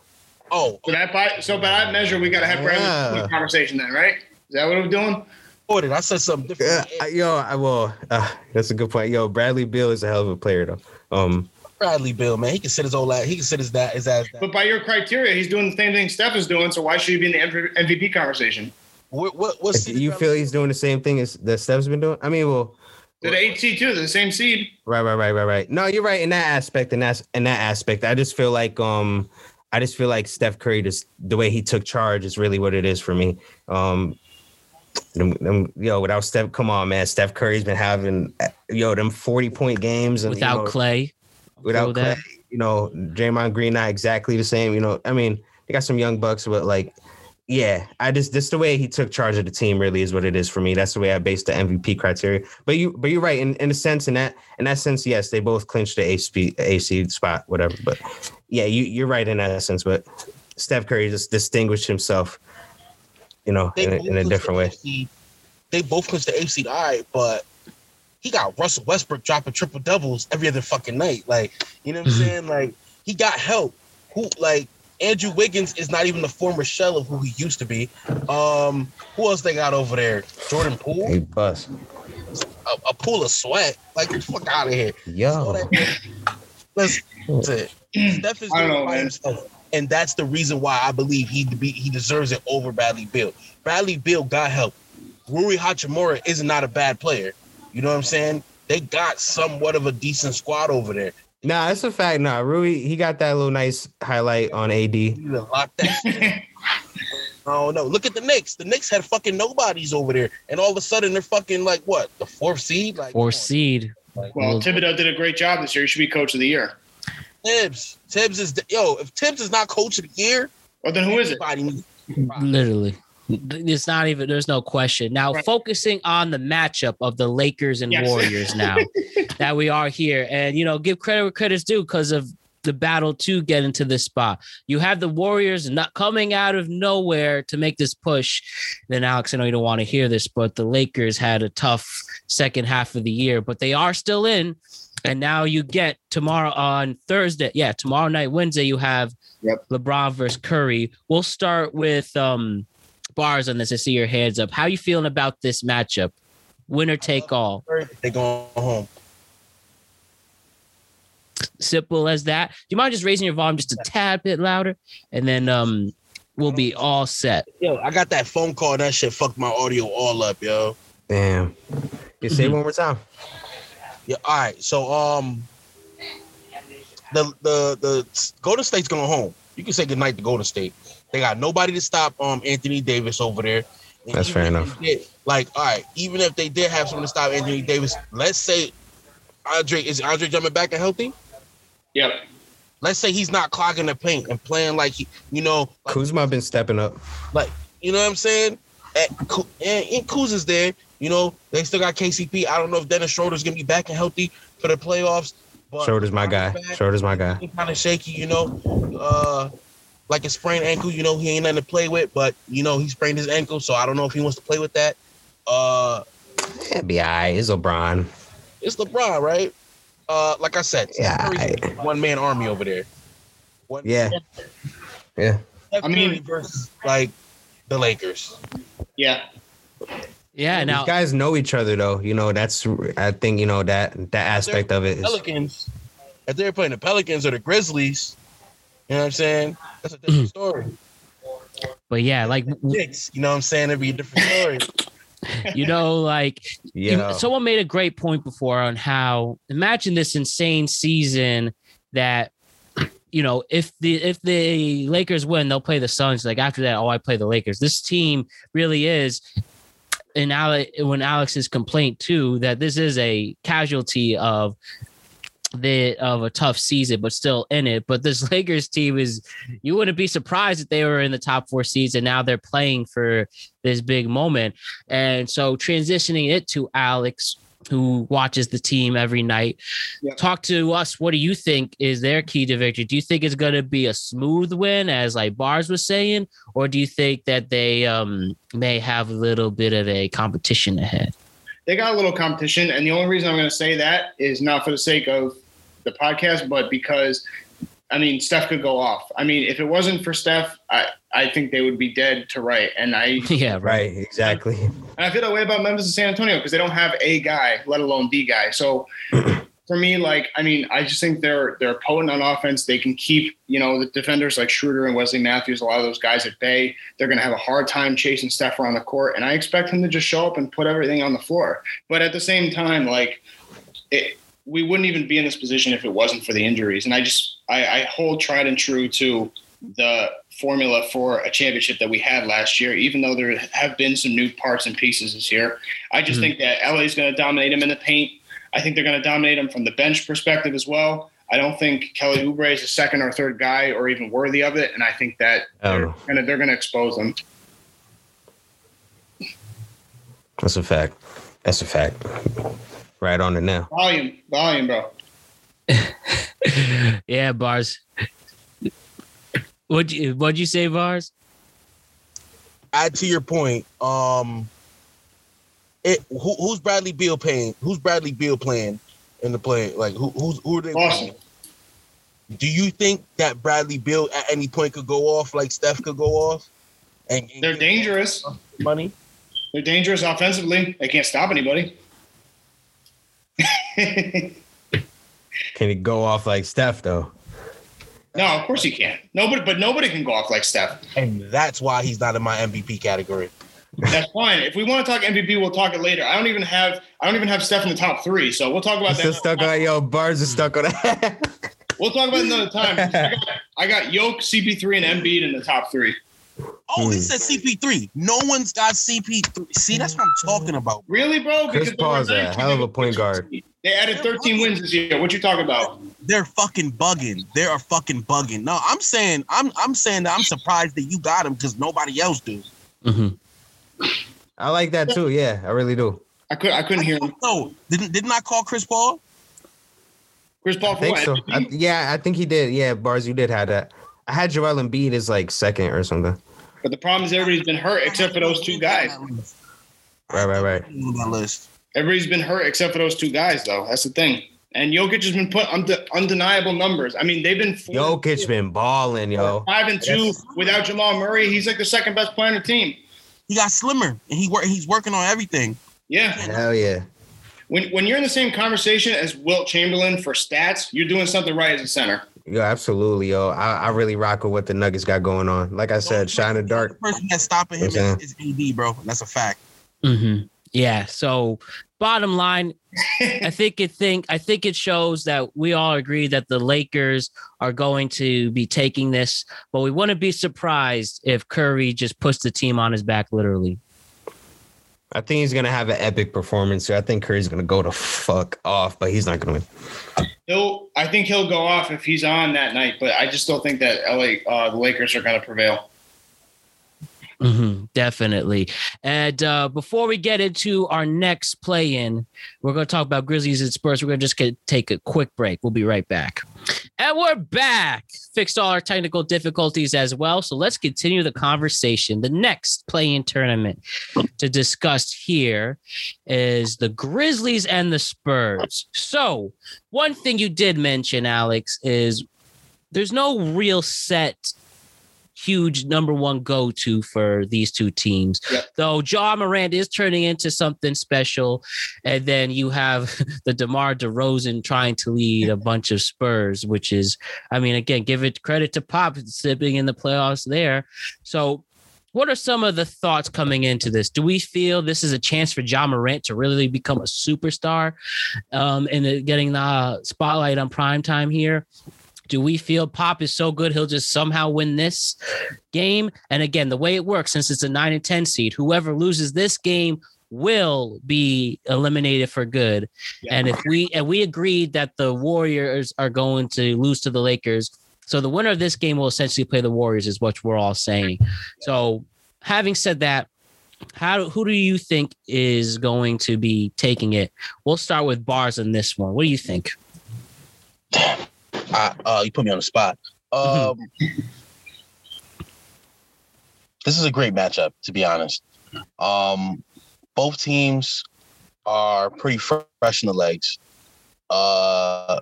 Oh, So that by so by that measure, we got to have Yeah. Bradley conversation then, right? Is that what we're doing? ordered. I said something Yeah, different. I- yo, I well, uh, that's a good point. Yo, Bradley Beal is a hell of a player though. Um, Bradley Beal, man, he can sit his old ass. He can sit his that his ass down. But by your criteria, he's doing the same thing Steph is doing. So why should he be in the MVP conversation? What what what seed is you feel he's doing the same thing as that Steph's been doing? I mean, well, They're the eight seed too. They're the same seed. Right, right, right, right, right. No, you're right in that aspect. And that's in that aspect. I just feel like um I just feel like Steph Curry just the way he took charge is really what it is for me. Um them, them, yo, without Steph, come on, man. Steph Curry's been having yo them 40 point games and you Without know, Clay, without Clay, that. you know, Draymond Green not exactly the same. You know, I mean, they got some young bucks, but like, yeah, I just this the way he took charge of the team really is what it is for me. That's the way I base the MVP criteria. But you, but you're right in, in a sense. In that in that sense, yes, they both clinched the AC AC spot, whatever. But yeah, you you're right in that sense. But Steph Curry just distinguished himself, you know, in a, in a different the way. eighth. They both clinched the eighth seed, all right, but he got Russell Westbrook dropping triple doubles every other fucking night. Like, you know what I'm Mm-hmm. saying? Like, he got help. Who like Andrew Wiggins is not even the former shell of who he used to be. Um, who else they got over there? Jordan Poole, Hey, bus. a, a pool of sweat. Like get the fuck out of here. Yo. Listen, listen, Steph is I don't doing it know, by man. himself, and that's the reason why I believe he be, he deserves it over Bradley Beal. Bradley Beal got help. Rui Hachimura is not a bad player. You know what I'm saying? They got somewhat of a decent squad over there. Nah, that's a fact. Nah, Rui, he got that little nice highlight on AD. You need to lock that. shit. Oh no! Look at the Knicks. The Knicks had fucking nobodies over there, and all of a sudden they're fucking like what? The fourth seed? Like Fourth seed. Like, Well, Thibodeau did a great job this year. He should be coach of the year. Thibs. Thibs is the, yo. If Thibs is not coach of the year, Well, then who is it? needs- Literally. It's not even there's no question. Now Right. focusing on the matchup of the Lakers and Yes. Warriors now that we are here. And you know, give credit where credit's due because of the battle to get into this spot. You have the Warriors not coming out of nowhere to make this push. Then Alex, I know you don't want to hear this, but the Lakers had a tough second half of the year, but they are still in. And now you get tomorrow on Thursday. Yeah, tomorrow night, Wednesday, you have Yep. LeBron versus Curry. We'll start with um bars on this. I see your hands up. How you feeling about this matchup? Winner take all. they going home. Simple as that. Do you mind just raising your volume just a tad bit louder? And then um we'll be all set. Yo, I got that phone call. That shit fucked my audio all up, yo. Damn. You say it one more time. Yeah. All right. So um, the the the Golden State's going home. You can say goodnight to Golden State. They got nobody to stop um Anthony Davis over there. And That's fair enough. did- like, all right, even if they did have someone to stop Anthony Davis, let's say Andre is Andre jumping back and healthy. Yep. Let's say he's not clogging the paint and playing like he, you know, like, Kuzma been stepping up. like you know what I'm saying. And, Ku- and, and Kuz is there. You know, they still got KCP. I don't know if Dennis Schroeder's gonna be back and healthy for the playoffs. But Schroeder's my guy. Schroeder's my guy. kind of shaky, you know. Uh, like a sprained ankle, you know, he ain't nothing to play with, but you know, he sprained his ankle, so I don't know if he wants to play with that. Uh, It'll be all right. It's LeBron. it's LeBron, right? Uh, like I said, Yeah, one man army over there. One, Yeah. Yeah. I mean- versus like the Lakers. Yeah. Yeah, now These guys know each other though. You know, that's I think, you know, that that aspect of it is Pelicans, if they're playing the Pelicans or the Grizzlies, you know what I'm saying? That's a different story. but yeah, like Knicks, you know what I'm saying? It'd be a different story. you know, like you- yeah. someone made a great point before on how imagine this insane season that you know if the if the Lakers win they'll play the Suns like after that oh I play the Lakers this team really is and Alex when Alex's complaint too that this is a casualty of the of a tough season but still in it but this Lakers team is you wouldn't be surprised if they were in the top 4 seeds and now they're playing for this big moment and so transitioning it to Alex, who watches the team every night, Yeah. talk to us. What do you think is their key to victory? Do you think it's going to be a smooth win, as like Bars was saying, or do you think that they um, may have a little bit of a competition ahead? They got a little competition, and the only reason I'm going to say that is not for the sake of the podcast, but because I mean Steph could go off. I mean, if it wasn't for Steph, I I think they would be dead to right. And I yeah, right. right, exactly. And I feel that way about Memphis and San Antonio because they don't have a guy, let alone the guy. So for me, like, I mean, I just think they're they're potent on offense. They can keep, you know, the defenders like Schroeder and Wesley Matthews, a lot of those guys at bay. They're gonna have a hard time chasing Steph around the court. And I expect him to just show up and put everything on the floor. But at the same time, like it we wouldn't even be in this position if it wasn't for the injuries. And I just I, I hold tried and true to the formula for a championship that we had last year, even though there have been some new parts and pieces this year. I just Mhm. think that LA is going to dominate them in the paint. I think they're going to dominate them from the bench perspective as well. I don't think Kelly Oubre is a second or third guy or even worthy of it, and I think that I don't they're going to they're going to expose them. That's a fact. That's a fact. Right on it now. Volume, volume, bro. yeah, Bars. What'd you what'd you say, Bars? Add to your point, um, it who, who's Bradley Beal playing? Who's Bradley Beal playing in the play? Like who who's who are they? Boston. Do you think that Bradley Beal at any point could go off like Steph could go off? And, and They're dangerous. Money. They're dangerous offensively. They can't stop anybody. Can he go off like Steph though? no, of course he can't. Nobody, but nobody can go off like Steph. And that's why he's not in my MVP category. That's fine. If we want to talk MVP, we'll talk it later. I don't even have I don't even have Steph in the top three, so we'll talk about Still that. stuck on yo bars is stuck on that. We'll talk about it another time. I got, I got Yoke, CP3, and Embiid in the top three. Oh, he Hmm. said CP3. No one's got CP3. See, that's what I'm talking about. Really, bro? Chris they Paul's a hell of a point point guard. They added 13 wins this year. What you talking about? They're fucking bugging. They are fucking bugging. No, I'm saying, I'm I'm saying that I'm surprised that you got him because nobody else do. hmm I like that too. Yeah, I really do. I could I couldn't hear him. No, didn't didn't I call Chris Paul? Chris Paul I for think what? so. I, yeah, I think he did. Yeah, bars, you did have that. I had Joel Embiid as like second or something. but the problem is everybody's been hurt except for those two guys. Right, right, right. On that list. Everybody's been hurt except for those two guys, though. That's the thing. And Jokic has been put unde- undeniable numbers. I mean, they've been four, Jokic been balling, yo. five and two without Jamal Murray. He's like the second best player on the team. He got slimmer and he work. He's working on everything. Yeah. Hell yeah. When when you're in the same conversation as Wilt Chamberlain for stats, you're doing something right as a center. Yeah, absolutely, yo. I, I really rock with what the Nuggets got going on. Like I said, shine the dark. The person that's stopping him You know what is, is AD, bro. That's a fact. hmm Yeah. So, bottom line, I think it think I think it shows that we all agree that the Lakers are going to be taking this, but we wouldn't be surprised if Curry just puts the team on his back, literally. I think he's gonna have an epic performance here. I think Curry's gonna go to fuck off, but he's not gonna win. He'll I think he'll go off if he's on that night, but I just don't think that LA uh, the Lakers are going to prevail. Hmm definitely. And uh, before we get into our next play in, we're going to talk about Grizzlies and Spurs. We're going to just get, take a quick break. We'll be right back. And we're back. Fixed all our technical difficulties as well. So let's continue the conversation. The next play in tournament to discuss here is the Grizzlies and the Spurs. So, one thing you did mention, Alex, is there's no real set huge number one go to for these two teams. Yep. Though Ja Morant is turning into something special, and then you have the DeMar DeRozan trying to lead a bunch of Spurs, which is, I mean, again, give it credit to Pop sipping in the playoffs there. So. What are some of the thoughts coming into this? Do we feel this is a chance for Ja Morant to really become a superstar um, and uh, getting the spotlight on prime time here? Do we feel Pop is so good he'll just somehow win this game? And again, the way it works, since it's a nine and 10 seed, whoever loses this game will be eliminated for good. And if we and we agreed that the Warriors are going to lose to the Lakers. So the winner of this game will essentially play the Warriors, is what we're all saying. So having said that, how who do you think is going to be taking it? We'll start with bars in this one. What do you think? I, uh, you put me on the spot. Um, this is a great matchup, to be honest. Um, both teams are pretty fresh in the legs. Uh,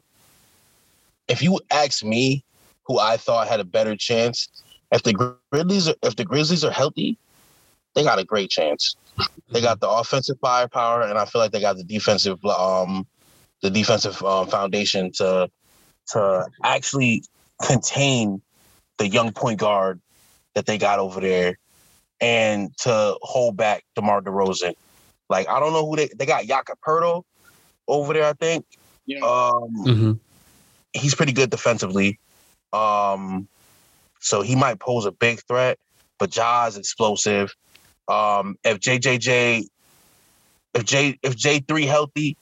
if you ask me, who I thought had a better chance, if the Grizzlies are, if the Grizzlies are healthy, they got a great chance. They got the offensive firepower, and I feel like they got the defensive um, the defensive um, foundation to to actually contain the young point guard that they got over there and to hold back DeMar DeRozan. Like, I don't know who they they got Jakob Poeltl over there, I think. Yeah. Um Mm-hmm. he's pretty good defensively. Um so he might pose a big threat, but Ja's explosive. Um if JJJ if J if J3 healthy,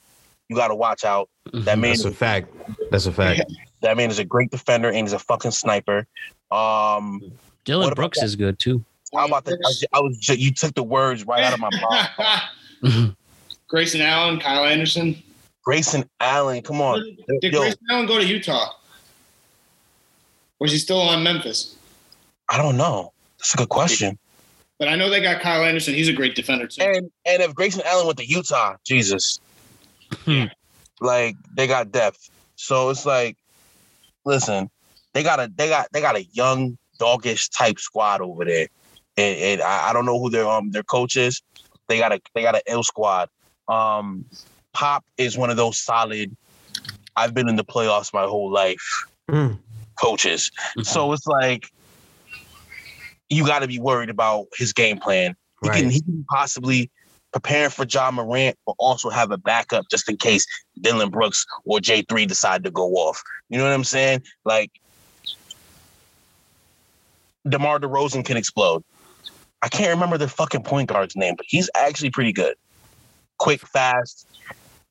you gotta watch out. That man That's a fact. That's a fact. That man is a great defender and he's a fucking sniper. Um, Dillon Brooks that? is good too. how about that? I, was- I was ju- you took the words right out of my mouth. Grayson Allen, Kyle Anderson. Grayson Allen, come on, Did Yo. Grayson Allen go to Utah? Or is he still on Memphis? I don't know. That's a good question. But I know they got Kyle Anderson. He's a great defender too. And and if Grayson Allen went to Utah, Jesus, Hmm. Like they got depth. So it's like, listen, they got a they got they got a young doggish type squad over there, and, and I, I don't know who their um their coach is. They got a they got an ill squad. Um, Pop is one of those solid. I've been in the playoffs my whole life. Mm. Coaches, so it's like you got to be worried about his game plan. He can he can possibly prepare for Ja Morant, but also have a backup just in case Dillon Brooks or J three decide to go off. You know what I'm saying? Like DeMar DeRozan can explode. I can't remember the fucking point guard's name, but he's actually pretty good. Quick, fast.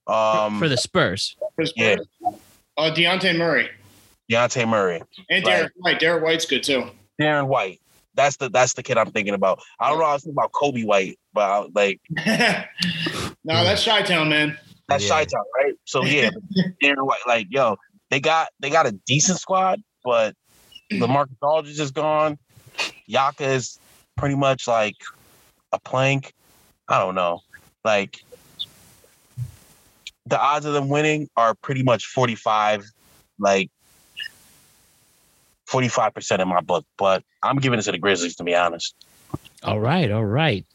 Um, for the Spurs. Yeah. Oh, Dejounte Murray Dejounte Murray, and Right. Derrick White. Derrick White's good too. Darren White. That's the that's the kid I'm thinking about. I don't know. I was thinking about Coby White, but I, like no, that's Chi Town, man. that's Yeah. Chi Town, right? So yeah, Darren White. Like yo, they got they got a decent squad, but Lamarcus Aldridge is gone. Yaka is pretty much like a plank. I don't know. Like the odds of them winning are pretty much 45, like 45% in my book. But I'm giving it to the Grizzlies to be honest. All right, all right.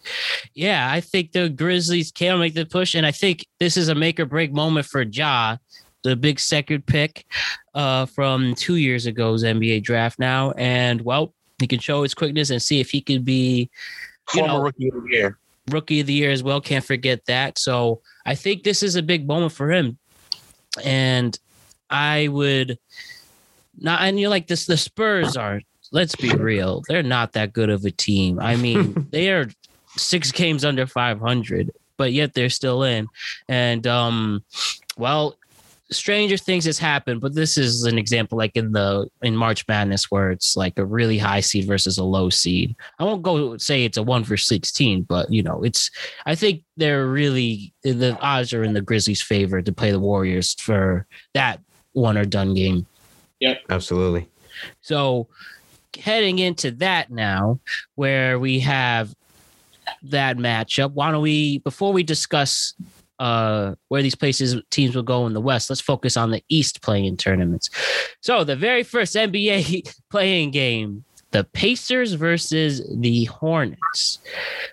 Yeah, I think the Grizzlies can make the push, and I think this is a make or break moment for Ja, the big second pick uh, from two years ago's NBA draft now. And well, he can show his quickness and see if he could be You Former know- rookie of the year. rookie of the year as well. Can't forget that. So I think this is a big moment for him. And I would not, and you're like this, the Spurs are, let's be real, they're not that good of a team. I mean, they are six games under 500, but yet they're still in. And, um, well, stranger things has happened, but this is an example like in the in March Madness where it's like a really high seed versus a low seed. I won't go say it's a one for sixteen, but you know, it's I think they're really the odds are in the Grizzlies' favor to play the Warriors for that one or done game. Absolutely. So heading into that now, where we have that matchup, why don't we before we discuss uh where these places teams will go in the West, let's focus on the East playing tournaments. So the very first NBA playing game, the Pacers versus the Hornets,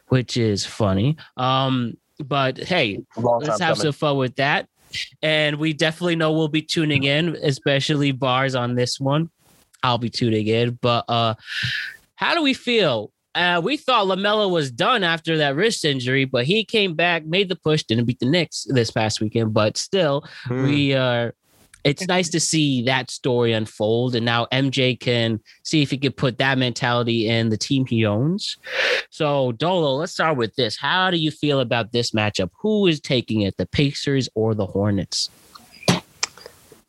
which is funny. Um, but hey, let's have coming. some fun with that. And we definitely know we'll be tuning in, especially bars on this one. I'll be tuning in. But uh how do we feel? Uh, we thought Lamelo was done after that wrist injury, but he came back, made the push, didn't beat the Knicks this past weekend. But still, Hmm. we are. It's nice to see that story unfold, and now MJ can see if he could put that mentality in the team he owns. So, Dolo, let's start with this. How do you feel about this matchup? Who is taking it, the Pacers or the Hornets?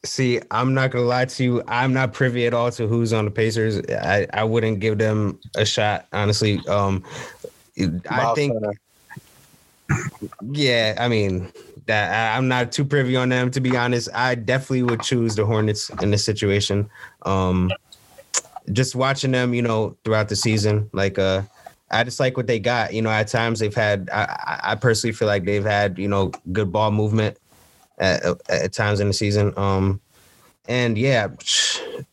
See, I'm not gonna lie to you. I'm not privy at all to who's on the Pacers. I, I wouldn't give them a shot, honestly. Um, I think, yeah. I mean, that I'm not too privy on them to be honest. I definitely would choose the Hornets in this situation. Um, just watching them, you know, throughout the season, like uh, I just like what they got. You know, at times they've had. I, I- I personally feel like they've had, you know, good ball movement at, at times in the season. Um, and yeah,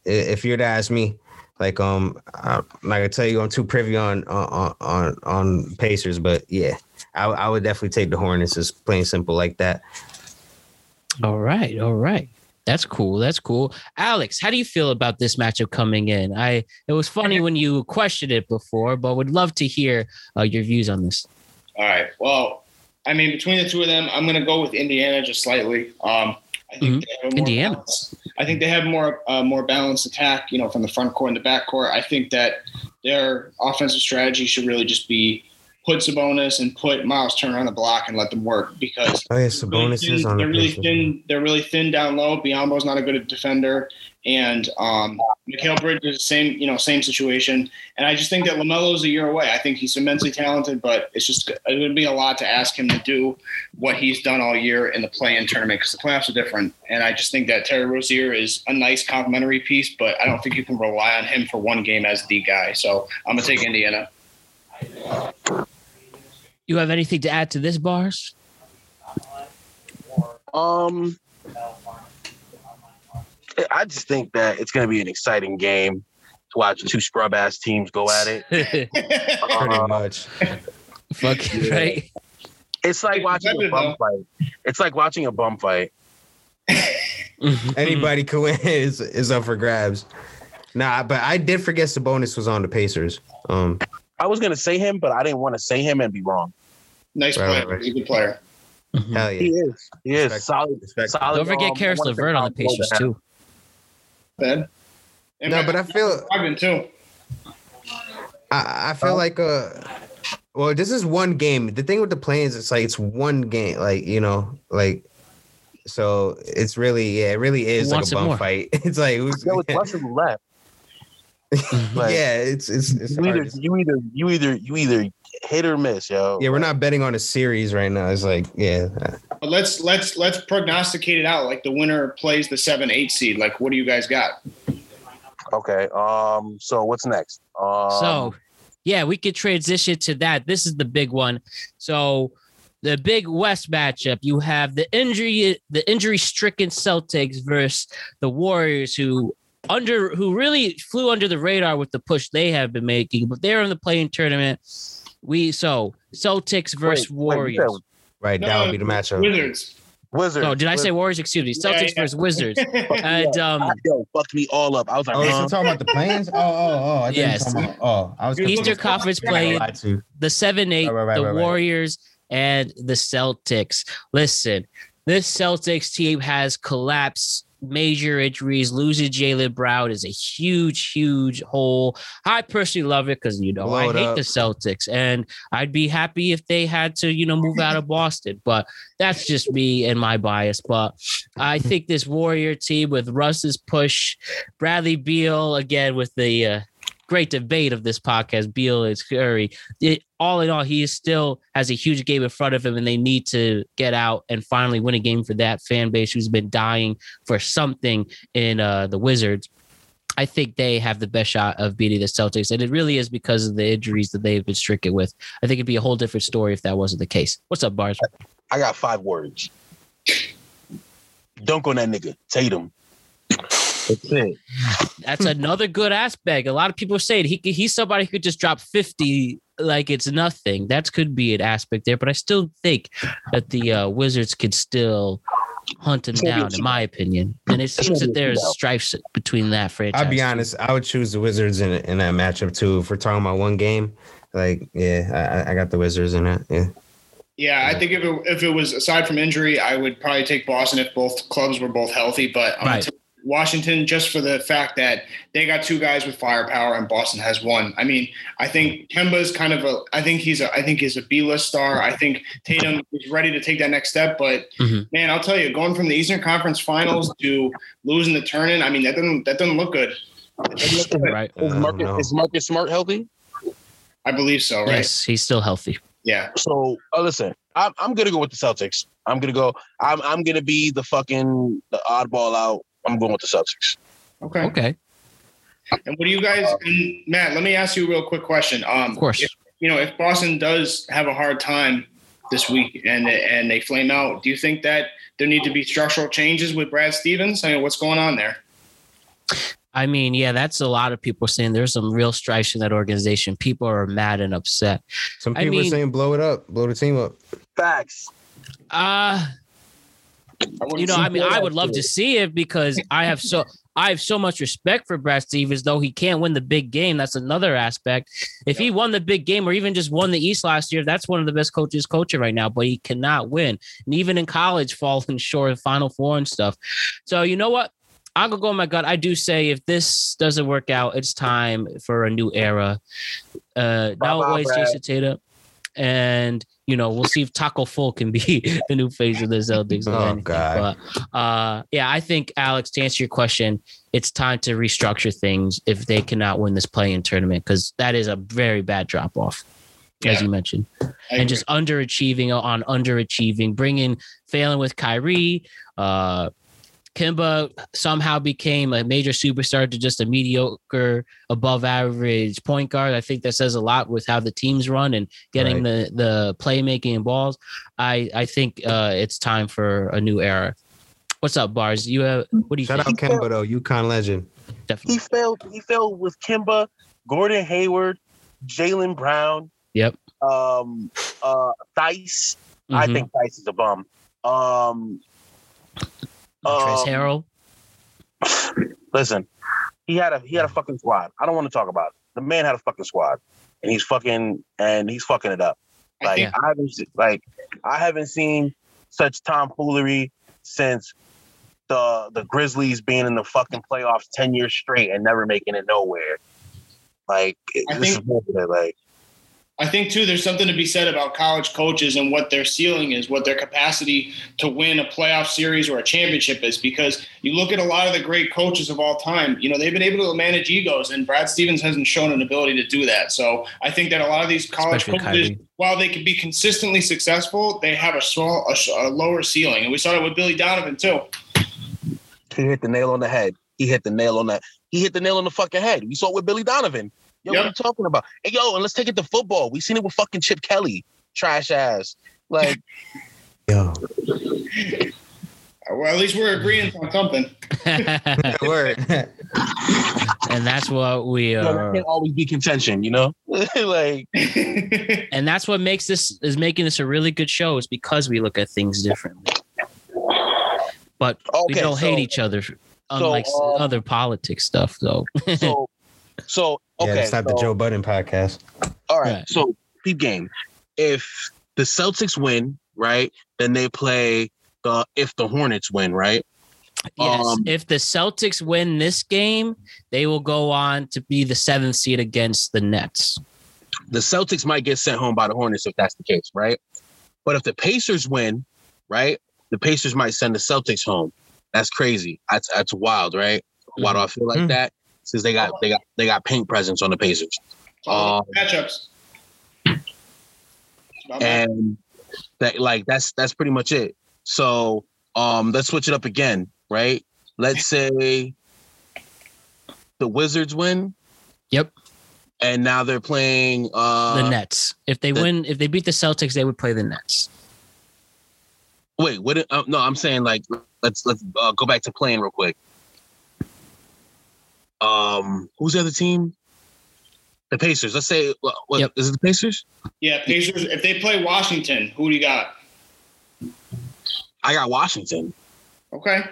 if you're to ask me, like um, I'm not gonna tell you I'm too privy on on on on Pacers, but yeah, I, I would definitely take the Hornets. It's plain simple like that. All right, all right. That's cool. That's cool. Alex, how do you feel about this matchup coming in? I it was funny when you questioned it before, but would love to hear uh, your views on this. All right. Well, I mean, between the two of them, I'm going to go with Indiana just slightly. Um, I think Mhm. they have more Indiana. balanced- I think they have more uh, more balanced attack. You know, from the front court and the back court. I think that their offensive strategy should really just be put Sabonis and put Miles Turner on the block and let them work because Oh yeah, really thin- is on they're really thin. They're really thin down low. Biyombo's not a good defender, and um, Mikal Bridges is the same. You know, same situation. And I just think that Lamelo is a year away. I think he's immensely talented, but it's just it would be a lot to ask him to do what he's done all year in the play-in tournament because the playoffs are different. And I just think that Terry Rozier is a nice complementary piece, but I don't think you can rely on him for one game as the guy. So I'm gonna take Indiana. You have anything to add to this, bars? Um, I just think that it's going to be an exciting game to watch two scrub ass teams go at it. Pretty Uh, much. Fucking right. It's like watching a bum fight. It's like watching a bum fight. Anybody could win is is up for grabs. Nah, but I did forget Sabonis was on the Pacers. Um, I was gonna say him, but I didn't want to say him and be wrong. nice Right, player. right, right. He's a good player. hell yeah, He is. He is Respect. solid. Respect. solid Don't forget um, Caris LeVert on the Pacers players too. Ben. And No, but I feel Brogdon too. I, I feel like uh well, this is one game. The thing with the planes, it's like it's one game, like you know, like so it's really yeah, it really is like a bum more? fight. It's like who's, There was lessons left. like- yeah, it's it's it's You either, you either, you either, you either hit or miss, yo. yeah, we're not betting on a series right now. It's like yeah, But let's let's let's prognosticate it out. Like the winner plays the seven eight seed. Like what do you guys got? Okay. Um. So what's next? Um, So, yeah, we could transition to that. This is the big one. So, the big West matchup, you have the injury, the injury-stricken Celtics versus the Warriors, who under who really flew under the radar with the push they have been making, but they're in the playing tournament. We so Celtics versus wait, wait, Warriors. said right. No, that would be the matchup. Wizards. Wizards. Oh, did I say Warriors? Excuse me. Celtics yeah. versus Wizards. And um, Yo, fucked me all up. I was like, Oh, so huh? you're talking about the planes? Oh, oh, oh! I Yes. about- oh, I was Eastern Conference play the seven eight, Right, right, right, the right, right. Warriors and the Celtics. Listen, this Celtics team has collapsed. Major injuries. Losing Jaylen Brown is a huge, huge hole. I personally love it because you know Blow I hate up. the Celtics, and I'd be happy if they had to, you know, move out of Boston. But that's just me and my bias. But I think this Warrior team with Russ's push, Bradley Beal again with the uh, great debate of this podcast, Beal is Curry. It, all in all, he is still has a huge game in front of him, and they need to get out and finally win a game for that fan base who's been dying for something in uh, the Wizards. I think they have the best shot of beating the Celtics, and it really is because of the injuries that they've been stricken with. I think it'd be a whole different story if that wasn't the case. What's up, Bars? I got five words. Dunk on that nigga. Tatum. That's. That's another good aspect. A lot of people say he he's somebody who could just drop 50 like it's nothing. That could be an aspect there, but I still think that the uh, Wizards could still hunt him down, in my opinion. And it seems that there's stripes between that franchise. I'll be honest. I would choose the Wizards in in that matchup too. If we're talking about one game, like yeah, I, I got the Wizards in it. Yeah, Yeah, I think if it, if it was aside from injury, I would probably take Boston if both clubs were both healthy. But I'm gonna Right. take Washington just for the fact that they got two guys with firepower and Boston has one. I mean, I think Kemba's kind of a. I think he's a. I think he's a B list star. I think Tatum is ready to take that next step. But Mhm. man, I'll tell you, going from the Eastern Conference Finals to losing the tournament, I mean that doesn't that doesn't look good. Doesn't look good. Right. Is Marcus, no. is Marcus Smart healthy? I believe so, right? Yes, he's still healthy. Yeah. So uh, listen, I'm I'm gonna go with the Celtics. I'm gonna go. I'm I'm gonna be the fucking the oddball out. I'm going with the Celtics. Okay. Okay. And what do you guys, and Matt? Let me ask you a real quick question. Um, Of course. if- you know, if Boston does have a hard time this week and and they flame out, do you think that there need to be structural changes with Brad Stevens? I mean, what's going on there? I mean, yeah, that's a lot of people saying there's some real stripes in that organization. People are mad and upset. some I people mean- are saying blow it up, blow the team up. Facts. Uh you know, I mean, I would love to see it because I have so I have so much respect for Brad Stevens, though he can't win the big game. That's another aspect. If he won the big game or even just won the East last year, that's one of the best coaches coaching right now, but he cannot win. And even in college, falling short of Final Four and stuff. So you know what? I'm gonna go my gut. I do say if this doesn't work out, it's time for a new era. Uh now ways Brad. Jayson Tatum. And you know, we'll see if Tacko Fall can be the new face of the Celtics. or Oh, anything. God. But uh, yeah, I think Alex, to answer your question, it's time to restructure things if they cannot win this playing tournament because that is a very bad drop off, as you mentioned, I and agree. just underachieving on underachieving, bringing failing with Kyrie. Uh, Kemba somehow became a major superstar to just a mediocre, above average point guard. I think that says a lot with how the teams run and getting the the playmaking and balls. I I think uh, it's time for a new era. What's up, bars? You uh, what do you Shout out Kemba though, UConn legend. Definitely. He Definitely. failed. He failed with Kemba, Gordon Hayward, Jaylen Brown, Yep. um, uh, Dice. I Mhm. think Dice is a bum. Um, Montrezl um, Harrell. listen, he had a he had a fucking squad. I don't want to talk about it. The man had a fucking squad, and he's fucking and he's fucking it up. Like think I haven't like I haven't seen such tomfoolery since the the Grizzlies being in the fucking playoffs ten years straight and never making it nowhere. Like I this think- is bullshit. Like I think too, there's something to be said about college coaches and what their ceiling is, what their capacity to win a playoff series or a championship is. Because you look at a lot of the great coaches of all time, you know, they've been able to manage egos, and Brad Stevens hasn't shown an ability to do that. So I think that a lot of these college Especially coaches, Kyrie. while they can be consistently successful, they have a small, a, a lower ceiling, and we saw it with Billy Donovan too. he hit the nail on the head. He hit the nail on the he hit the nail on the fucking head. We saw it with Billy Donovan. Yo, what are you talking about? Hey, yo, and let's take it to football. We seen it with fucking Chip Kelly, trash ass. Like Yo, Well, at least we're agreeing on something. word. and that's what we you know, there are. can't always be contention, you know? like And that's what makes this is making this a really good show is because we look at things differently. But we Okay, don't hate each other, unlike s- um, other politics stuff, though. so so yeah, it's not so, the Joe Budden podcast. All right. Right. So peep game. If the Celtics win, right, then they play the if the Hornets win, right? yes, Um, if the Celtics win this game, they will go on to be the seventh seed against the Nets. the Celtics might get sent home by the Hornets if that's the case, right? But if the Pacers win, right, the Pacers might send the Celtics home. That's crazy. That's that's wild, right? Why do I feel like Mhm. that? Since they got they got they got paint presence on the Pacers, Um, Matchups. And that like that's that's pretty much it. So um, let's switch it up again, right? Let's say the Wizards win. Yep. And now they're playing uh, the Nets. If they the- win, if they beat the Celtics, they would play the Nets. Wait, what? Uh, no, I'm saying like let's let's uh, go back to playing real quick. Um, who's the other team? The Pacers. Let's say what, what Yep. is it? The Pacers? Yeah, Pacers. If they play Washington, who do you got? I got Washington Okay.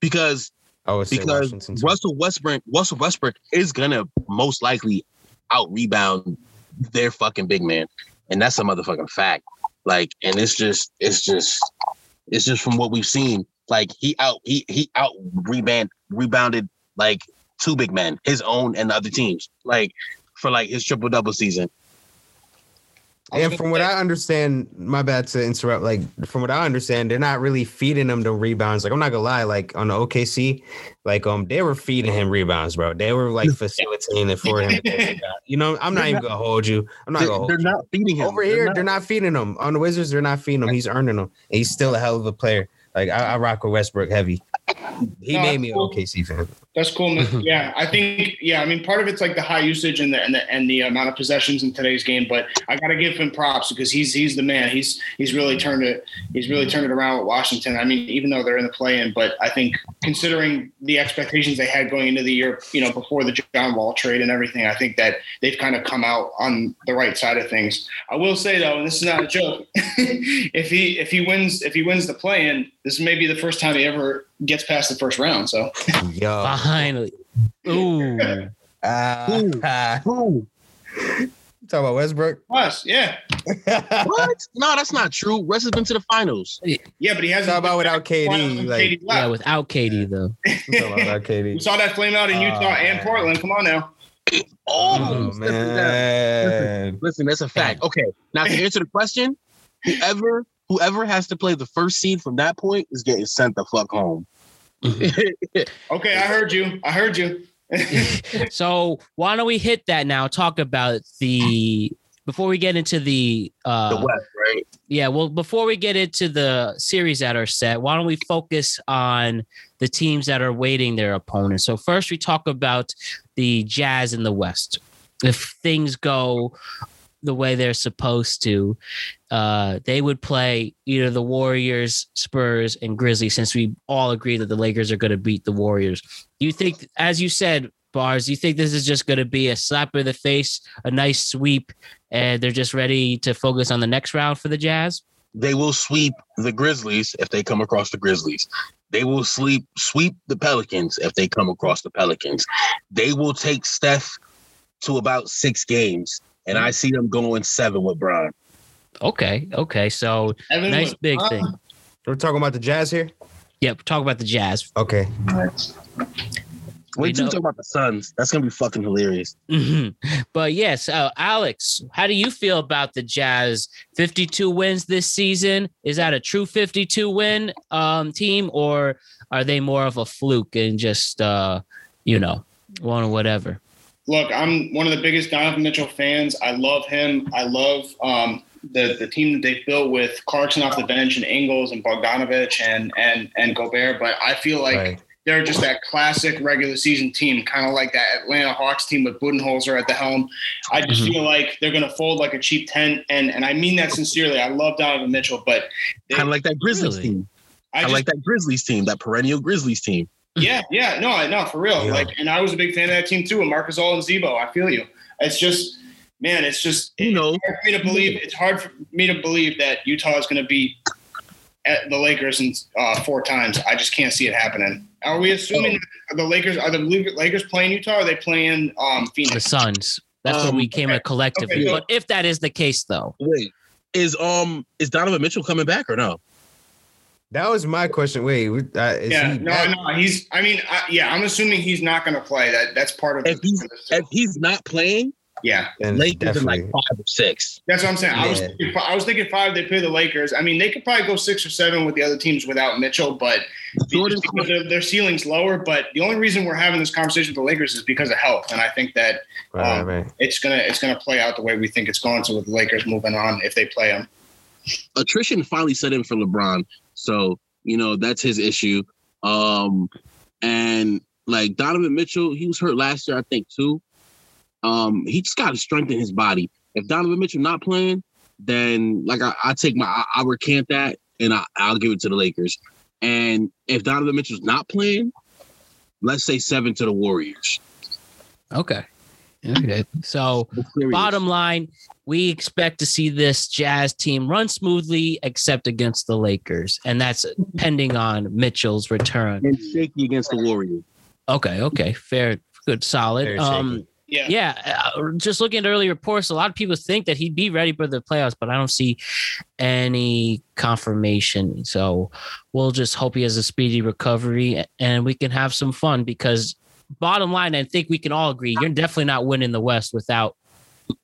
because I would because Washington. Russell Westbrook Russell Westbrook is gonna most likely out rebound their fucking big man, and that's a motherfucking fact. Like, and it's just it's just it's just from what we've seen. Like he out he he out rebound rebounded like two big men, his own and the other teams. Like for like his triple double season. And from what I understand, my bad to interrupt. Like from what I understand, they're not really feeding him the rebounds. Like I'm not gonna lie, like on the OKC, like um they were feeding him rebounds, bro. They were like facilitating it for him. to get rebounds. You know, I'm not They're even gonna hold you. I'm not They're, gonna hold they're you. not feeding him Over here, they're not feeding him. On the Wizards, they're not feeding him. He's earning them. And he's still a hell of a player. Like I, I rock with Westbrook heavy. He No, made me an cool. OKC fan. That's cool. yeah, I think yeah. I mean, part of it's like the high usage and the and the and the amount of possessions in today's game. But I got to give him props because he's he's the man. He's he's really turned it. He's really turned it around with Washington. I mean, even though they're in the play-in, but I think considering the expectations they had going into the year, you know, before the John Wall trade and everything, I think that they've kind of come out on the right side of things. I will say though, and this is not a joke, if he if he wins if he wins the play-in, this may be the first time he ever gets past the first round. So. Yo. Finally. Ooh. Ah, Who? talk about Westbrook. Us, yeah, What? No, that's not true. Russ has been to the finals. yeah, but he hasn't. Talk about without KD, KD like- yeah, left. without Katie though. Talk about we saw that flame out in Utah Oh, and. Portland. Come on now. Oh Almost. Listen, that- man. Listen, that's a fact. Okay. Now to answer the question, whoever whoever has to play the first seed from that point is getting sent the fuck home. Okay, I heard you. I heard you. So why don't we hit that now? Talk about the before we get into the uh the West, right? yeah, well before we get into the series that are set, why don't we focus on the teams that are waiting their opponents? So first we talk about the Jazz in the West. If things go the way they're supposed to, uh, they would play either the Warriors, Spurs, and Grizzlies. Since we all agree that the Lakers are going to beat the Warriors, do you think, as you said, Bars, you think this is just going to be a slap in the face, a nice sweep, and they're just ready to focus on the next round for the Jazz? They will sweep the Grizzlies if they come across the Grizzlies. They will sleep sweep the Pelicans if they come across the Pelicans. They will take Steph to about six games, and I see them going seven with Brian. Okay, okay, so Evan nice was- big uh, thing. We're talking about the Jazz here. Yep, talk about the Jazz. Okay. Wait till know- you talk about the Suns. That's gonna be fucking hilarious. Mhm. But yes, uh, Alex, how do you feel about the Jazz? 52 wins this season. Is that a true 52 win um, team, or are they more of a fluke and just, uh, you know, one or whatever? Look, I'm one of the biggest Donovan Mitchell fans. I love him. I love um, the the team that they built with Clarkson off the bench and Ingles and Bogdanovich and and and Gobert. But I feel like Right. they're just that classic regular season team, kind of like that Atlanta Hawks team with Budenholzer at the helm. I just Mhm. feel like they're going to fold like a cheap tent, and and I mean that sincerely. I love Donovan Mitchell, but Kind of like that Grizzlies team. I I, just like that Grizzlies team, that perennial Grizzlies team. yeah, yeah, no, no, for real. Yeah. Like, and I was a big fan of that team too, and Marc Gasol and Z-Bo. I feel you. It's just, man, it's just You know, it's hard for me to believe. It's hard for me to believe that Utah is going to beat at the Lakers in uh, four times. I just can't see it happening. Are we assuming Oh. the Lakers are the Lakers playing Utah? Or are they playing um, Phoenix? The Phoenix? Suns. That's what Um, we came okay. at collectively. Okay, But if that is the case, though, wait, is um is Donovan Mitchell coming back or no? That was my question. Wait, uh, is Yeah, he no, back? no. He's. I mean, I, yeah. I'm assuming he's not going to play. That that's part of. If he's if he's not playing, yeah. Then Lakers are like definitely. five or six. That's what I'm saying. I was thinking, I was thinking five. They play the Lakers. I mean, they could probably go six or seven with the other teams without Mitchell, but Jordan because their, their ceiling's lower. But the only reason we're having this conversation with the Lakers is because of health, and I think that Right, um, right. it's gonna it's gonna play out the way we think it's going to with the Lakers moving on if they play them. attrition finally set in for LeBron. So, you know, that's his issue. Um, and like Donovan Mitchell, he was hurt last year, I think, too. Um, he just got to strengthen his body. If Donovan Mitchell not playing, then like I, I take my I, I recant that and I, I'll give it to the Lakers. And if Donovan Mitchell's not playing, let's say seven to the Warriors. okay. Okay. So Bottom line, we expect to see this Jazz team run smoothly, except against the Lakers, and that's pending on Mitchell's return. and shaky against the Warriors. Okay, okay, fair, good, solid. Very Um, shaky. Yeah. yeah, uh, just looking at early reports, a lot of people think that he'd be ready for the playoffs, but I don't see any confirmation. So we'll just hope he has a speedy recovery and we can have some fun because bottom line, I think we can all agree you're definitely not winning the West without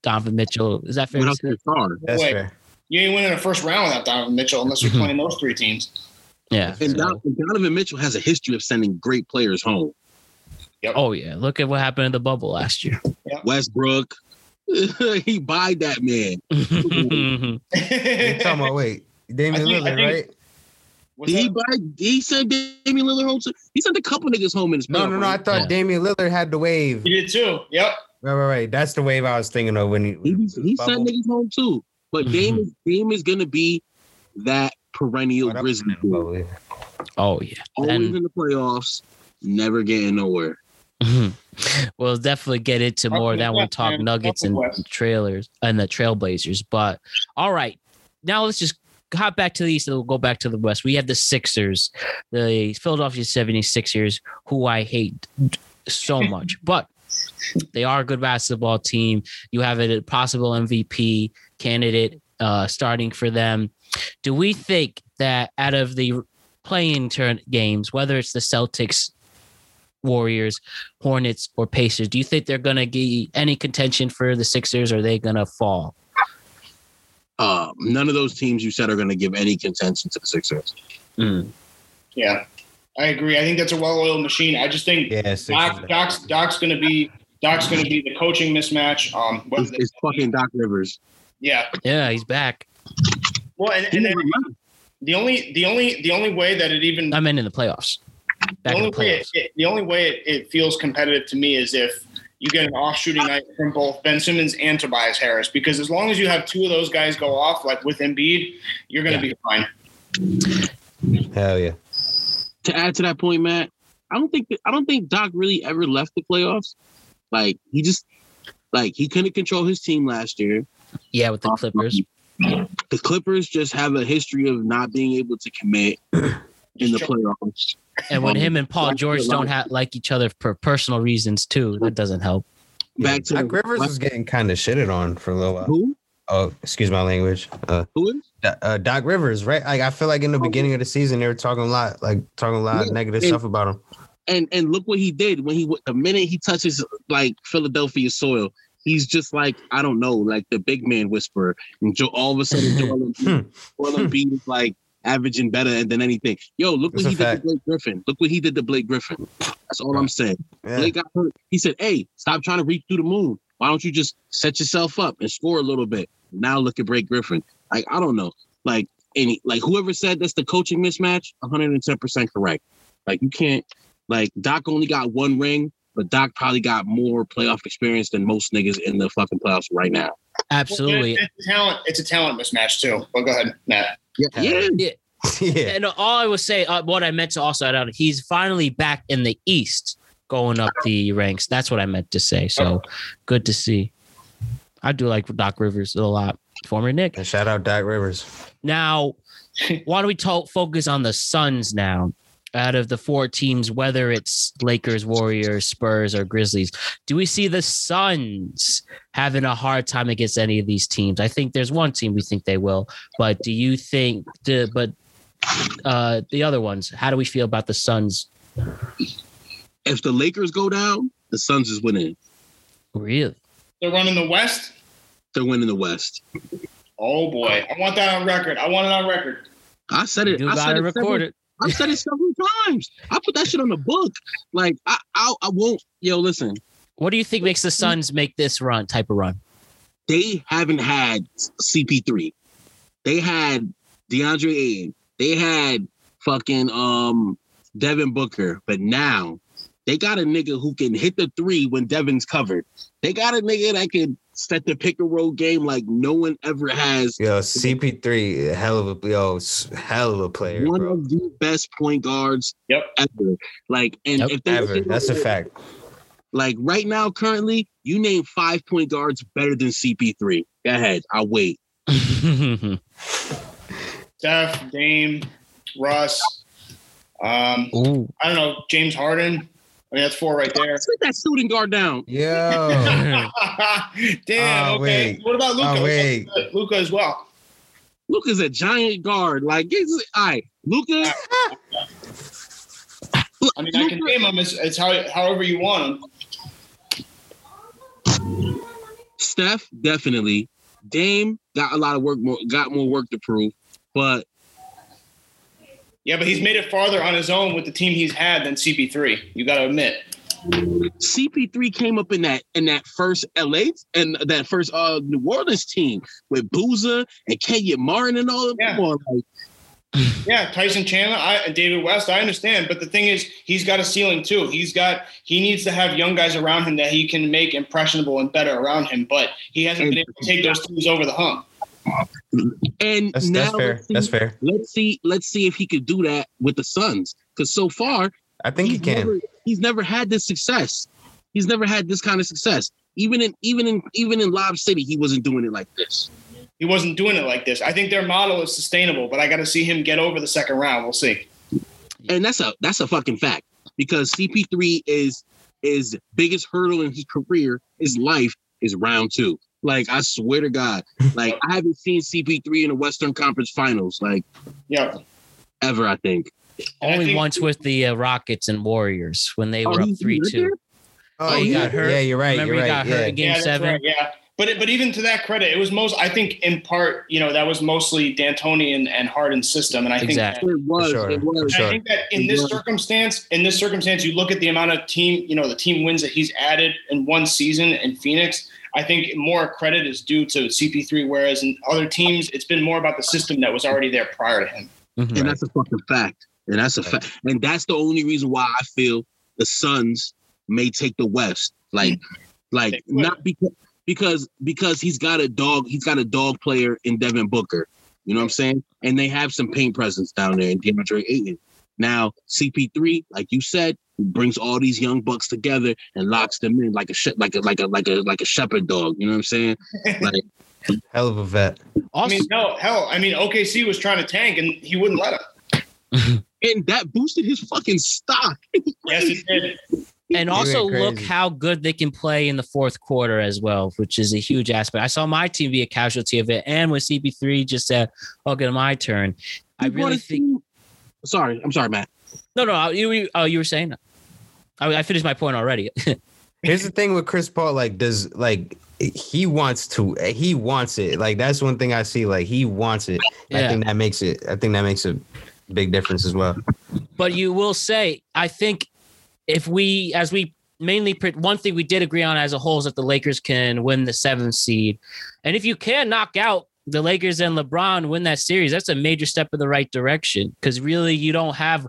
Donovan Mitchell. Is that fair? to say? That's Wait. fair. You ain't winning the first round without Donovan Mitchell unless you're playing those three teams. Yeah. And so- Donovan Mitchell has a history of sending great players home. Oh yeah, look at what happened in the bubble last year. Westbrook, he buyed that man. You talking about wait, Damian think- Lillard, think- right? What's he that? buy, he sent Damian Lillard home. To, he sent a couple niggas home in his bubble. No, no, no. I thought Yeah. Damian Lillard had the wave. He did too. Yep. Right, right, right. That's the wave I was thinking of when he. He, he sent niggas home too. But mm-hmm. Dame is Dame is gonna be that perennial Oh, Grizzly in the dude. bubble, yeah. oh yeah. Always And- in the playoffs, never getting nowhere. we'll definitely get into more to that when we talk. Nuggets and trailers and the Trailblazers. But all right, now let's just hop back to the East and we'll go back to the West. We have the Sixers, the Philadelphia 76ers, who I hate so much, but they are a good basketball team. You have a possible MVP candidate uh, starting for them. Do we think that out of the playing turn games, whether it's the Celtics, Warriors, Hornets, or Pacers, do you think they're going to get any contention for the Sixers or are they going to fall? Uh, none of those teams you said are gonna give any contention to the Sixers. Yeah. I agree. I think that's a well-oiled machine. I just think Yeah, Doc, Doc's Doc's going to be Doc's going to be the coaching mismatch. Um, It's, it's fucking Doc Rivers. yeah. Yeah, he's back. Well, and, and then the only the only the only way that it even I'm in in the playoffs. The Back in only the way it, it- the only way it, it feels competitive to me is if you get an off shooting night from both Ben Simmons and Tobias Harris. Because as long as you have two of those guys go off, like with Embiid, you're going to be fine. Hell yeah. To add to that point, Matt, I don't think I don't think Doc really ever left the playoffs. Like he just like he couldn't control his team last year. Yeah, with the um, Clippers. The Clippers just have a history of not being able to commit in the playoffs. And when Um, him and Paul George don't lot. have like each other for personal reasons too, that doesn't help. Back to Doc Rivers was getting kind of shitted on for a little while. who? Oh, excuse my language. Uh, Who is? Uh, Doc Rivers, right? Like I feel like in the beginning of the season they were talking a lot, like talking a lot of Yeah, negative and- stuff about him. And and look what he did when he the minute he touches like Philadelphia soil, he's just like I don't know, like the big man whisperer. And Joe, all of a sudden, Joel Embiid, Joel Embiid is like averaging better than anything. Yo, look That's what he did to Blake Griffin. Look what he did to Blake Griffin. That's all I'm saying. Yeah. Blake got hurt. He said, "Hey, stop trying to reach through the moon. Why don't you just set yourself up and score a little bit?" Now look at Blake Griffin. Like I don't know. Like any like whoever said that's the coaching mismatch, 110 percent correct. Like you can't. Like Doc only got one ring, but Doc probably got more playoff experience than most niggas in the fucking playoffs right now. Absolutely. It's a talent. It's a talent mismatch too. But go ahead, Matt. Yeah, yeah. Yeah. yeah. And all I would say, uh, what I meant to also add on, he's finally back in the East, going up the ranks. That's what I meant to say. So good to see. I do like Doc Rivers a lot, former Nick. And shout out Doc Rivers. Now, why don't we talk, focus on the Suns now? Out of the four teams, whether it's Lakers, Warriors, Spurs, or Grizzlies, do we see the Suns having a hard time against any of these teams? I think there's one team we think they will, but do you think the but uh the other ones? How do we feel about the Suns? If the Lakers go down, the Suns is winning. Really? They're running the West. They're winning the West. Oh boy, I want that on record. I want it on record. I said it. You I said gotta it record it. I've said it several times. I put that shit on the book. Like I, I, I won't. Yo, listen. What do you think makes the Suns make this run type of run? They haven't had CP3. They had DeAndre Ayton. They had fucking um Devin Booker. But now they got a nigga who can hit the three when Devin's covered. They got a nigga that can set the pick and roll game like no one ever has. Yo, CP3, hell of a yo, hell of a player, One bro. of the best point guards Yep. ever. Like, and Yep. if they Ever. That's a fact. Like right now, currently, you name five point guards better than CP3. Go ahead, I'll wait. Steph, Dame, Russ. Um, Ooh. I don't know, James Harden. I mean, that's four right there. Let's put that shooting guard down. Yeah. Damn. Oh, okay. wait. What about Luka? Oh, ah, wait. Luka as well. Luka's a giant guard. Like, it's, all right, Luka. I mean, I can name them. It's, it's how, however you want them. Steph, definitely. Dame got a lot of work, more, got more work to prove. But Yeah, but he's made it farther on his own with the team he's had than CP3. You got to admit. CP3 came up in that in that first LA and that first uh New Orleans team with Boozer and Kenyon Martin and all of Yeah. them. Like, Yeah, Tyson Chandler, I, and David West. I understand, but the thing is, he's got a ceiling too. He's got he needs to have young guys around him that he can make impressionable and better around him. But he hasn't been able to take those teams over the hump. And That's, now that's fair. let's see, That's fair. let's see let's see if he could do that with the Suns because so far I think he can. Never, he's never had this success. He's never had this kind of success. Even in even in even in Lob City, he wasn't doing it like this. He wasn't doing it like this. I think their model is sustainable, but I got to see him get over the second round. We'll see. And that's a that's a fucking fact because CP3 is his biggest hurdle in his career, his life is round two. Like I swear to God, like I haven't seen CP3 in the Western Conference Finals like Yeah. ever. I think. And I Only think- once with the uh, Rockets and Warriors when they Oh, were up he- he three hurt two. there? Oh, he yeah, got hurt. Yeah, you're right. Remember you're he right. got hurt yeah. in Game yeah, Seven. right, yeah. But but even to that credit, it was most. I think in part, you know, that was mostly D'Antoni and, and Harden's system, and I think that- It was. sure, It was. sure. I think that in this Yeah. circumstance, in this circumstance, you look at the amount of team, you know, the team wins that he's added in one season in Phoenix. I think more credit is due to CP3, whereas in other teams, it's been more about the system that was already there prior to him. Mhm. And that's a fucking fact. And that's a fact. And that's the only reason why I feel the Suns may take the West. Like Like not because because because he's got a dog. He's got a dog player in Devin Booker. You know what I'm saying? And they have some paint presence down there in DeAndre Ayton. Now CP3, like you said, brings all these young bucks together and locks them in like a sh- like a like a like a like a shepherd dog. You know what I'm saying? Like Hell of a vet. I mean, no, hell, I mean, OKC was trying to tank and he wouldn't let him. and that boosted his fucking stock. Yes, he did. and also look how good they can play in the fourth quarter as well, which is a huge aspect. I saw my team be a casualty of it, and when CP3 just said, "Okay, my turn," I really think. Team- Sorry, I'm sorry, Matt. No, no, you you- oh, you were saying. I, I finished my point already. Here's the thing with Chris Paul, like, does like he wants to, he wants it. Like that's one thing I see. Like he wants it. I think that makes it. I think that makes a big difference as well. but you will say, I think if we, as we mainly, pre- one thing we did agree on as a whole is that the Lakers can win the seventh seed. And if you can knock out the Lakers and LeBron, win that series, that's a major step in the right direction because really you don't have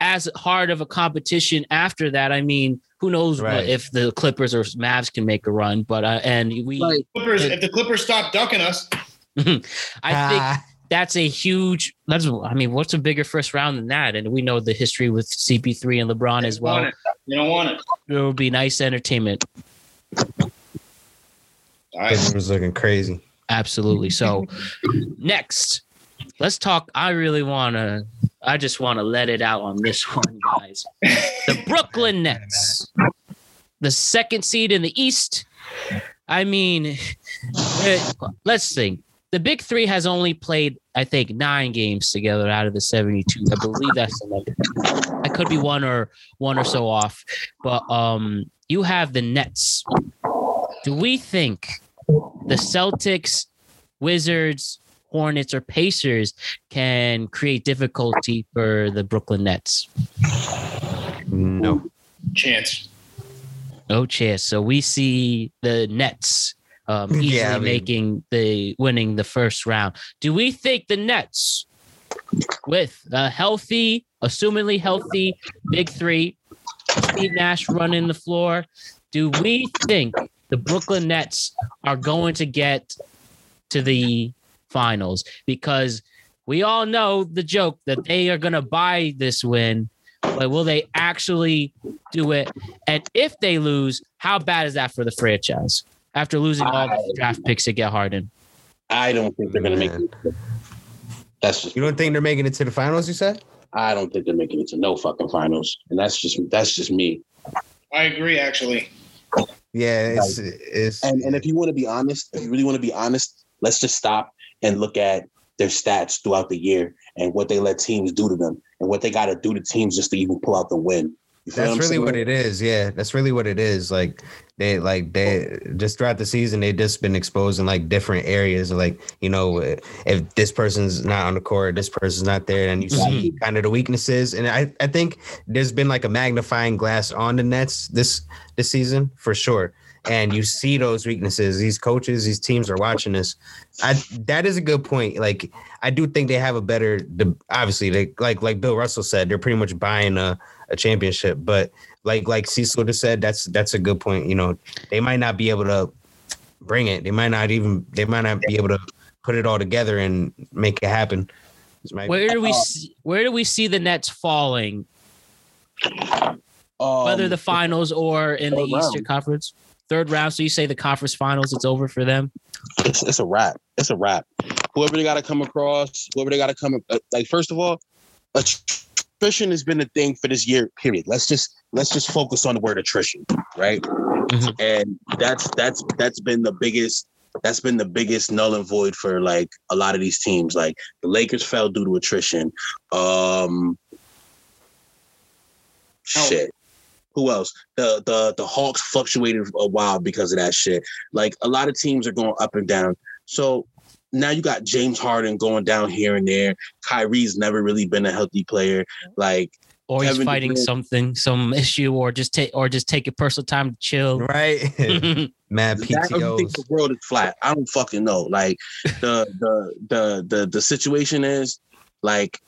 as hard of a competition after that. I mean, who knows what, if the Clippers or Mavs can make a run, but, uh, and we, Like, Clippers, if the Clippers stop ducking us, I think Ah, that's a huge that's i mean what's a bigger first round than that and we know the history with cp3 and lebron as you don't want well it. You don't want it. it will be nice entertainment All right. it was looking crazy. Absolutely. So next let's talk i really want to i just want to let it out on this one guys. The brooklyn nets. The second seed in the east. I mean eh, let's think. The big three has only played i think nine games together out of the 72 i believe that's the number. I could be one or one or so off but um you have the nets. Do we think the celtics wizards hornets or pacers can create difficulty for the brooklyn nets No, Chance. no chance so we see the nets um, easily Yeah, I mean- making the winning the first round. Do we think the Nets, with a healthy, assumingly healthy big three, Steve Nash running the floor, do we think the Brooklyn Nets are going to get to the finals? Because we all know the joke that they are going to buy this win, but will they actually do it? And if they lose, how bad is that for the franchise? After losing all the draft picks to get Harden. I don't think they're gonna make it. That's just you don't think they're making it to the finals? You said? I don't think they're making it to no fucking finals. And that's just that's just me. I agree, actually. Yeah, it's it's. And and if you want to be honest, if you really want to be honest, let's just stop and look at their stats throughout the year and what they let teams do to them and what they got to do to teams just to even pull out the win. That's I'm really saying? what it is. Yeah, that's really what it is. Like they like they just throughout the season they just been exposing like different areas. Like you know if this person's not on the court, this person's not there, and you see mm-hmm. kind of the weaknesses. And I I think there's been like a magnifying glass on the Nets this this season for sure. And you see those weaknesses. These coaches, these teams are watching this. I that is a good point. Like I do think they have a better. The obviously they like like Bill Russell said, they're pretty much buying a a championship. But like like Cecil just said, that's that's a good point. You know, they might not be able to bring it. They might not even they might not be able to put it all together and make it happen. This might- Where do we see, where do we see the Nets falling, Um, whether the finals or in the third round. Eastern Conference? Third round. So you say the conference finals, it's over for them. it's, it's a wrap. It's a wrap. Whoever they got to come across, whoever they got to come. Uh, like first of all, attrition has been a thing for this year. Period. Let's just let's just focus on the word attrition, right? Mhm. And that's that's that's been the biggest. That's been the biggest null and void for like a lot of these teams. Like the Lakers fell due to attrition. Um, shit. Who else? The the the Hawks fluctuated a while because of that shit. Like a lot of teams are going up and down. So now you got James Harden going down here and there. Kyrie's never really been a healthy player. Like Or he's Kevin fighting Durant. something, some issue, or just take or just take a personal time to chill. right? Mad that, I think PTOs. the world is flat. I don't fucking know. Like the the the the the situation is like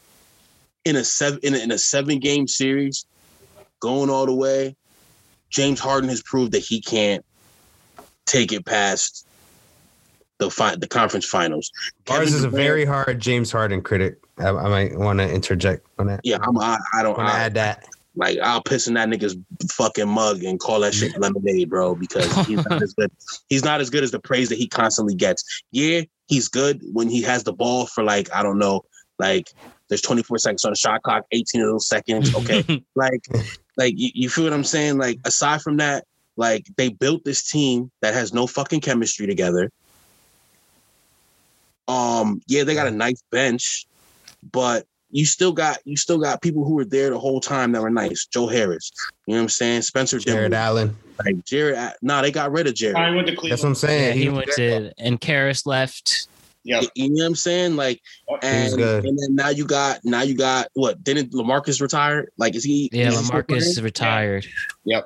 in a seven in a, in a seven game series, going all the way. James Harden has proved that he can't take it past the fi- the conference finals. Bars Kevon is a very hard James Harden critic. I, I might want to interject on that. yeah. I'm, I, I don't want to I, add that. like I'll piss in that nigga's fucking mug and call that shit lemonade, bro, because he's not as good. He's not as good as the praise that he constantly gets. Yeah, he's good when he has the ball for like I don't know, like there's 24 seconds on the shot clock, 18 of those seconds. Okay, like like you, you feel what I'm saying? Like aside from that, like they built this team that has no fucking chemistry together. Um, yeah, they got a nice bench, but you still got you still got people who were there the whole time that were nice. Joe Harris, you know what I'm saying? Spencer Jarrett Dinwiddie, Allen. like Jarrett. A- Nah, they got rid of Jarrett. I went to Cleveland. That's what I'm saying. Yeah, he was went there. to and Caris left. Yep. You know what I'm saying? Like, and, and then now you got now you got what? Didn't LaMarcus retire? Like, is he? Yeah, is he still LaMarcus playing? is retired.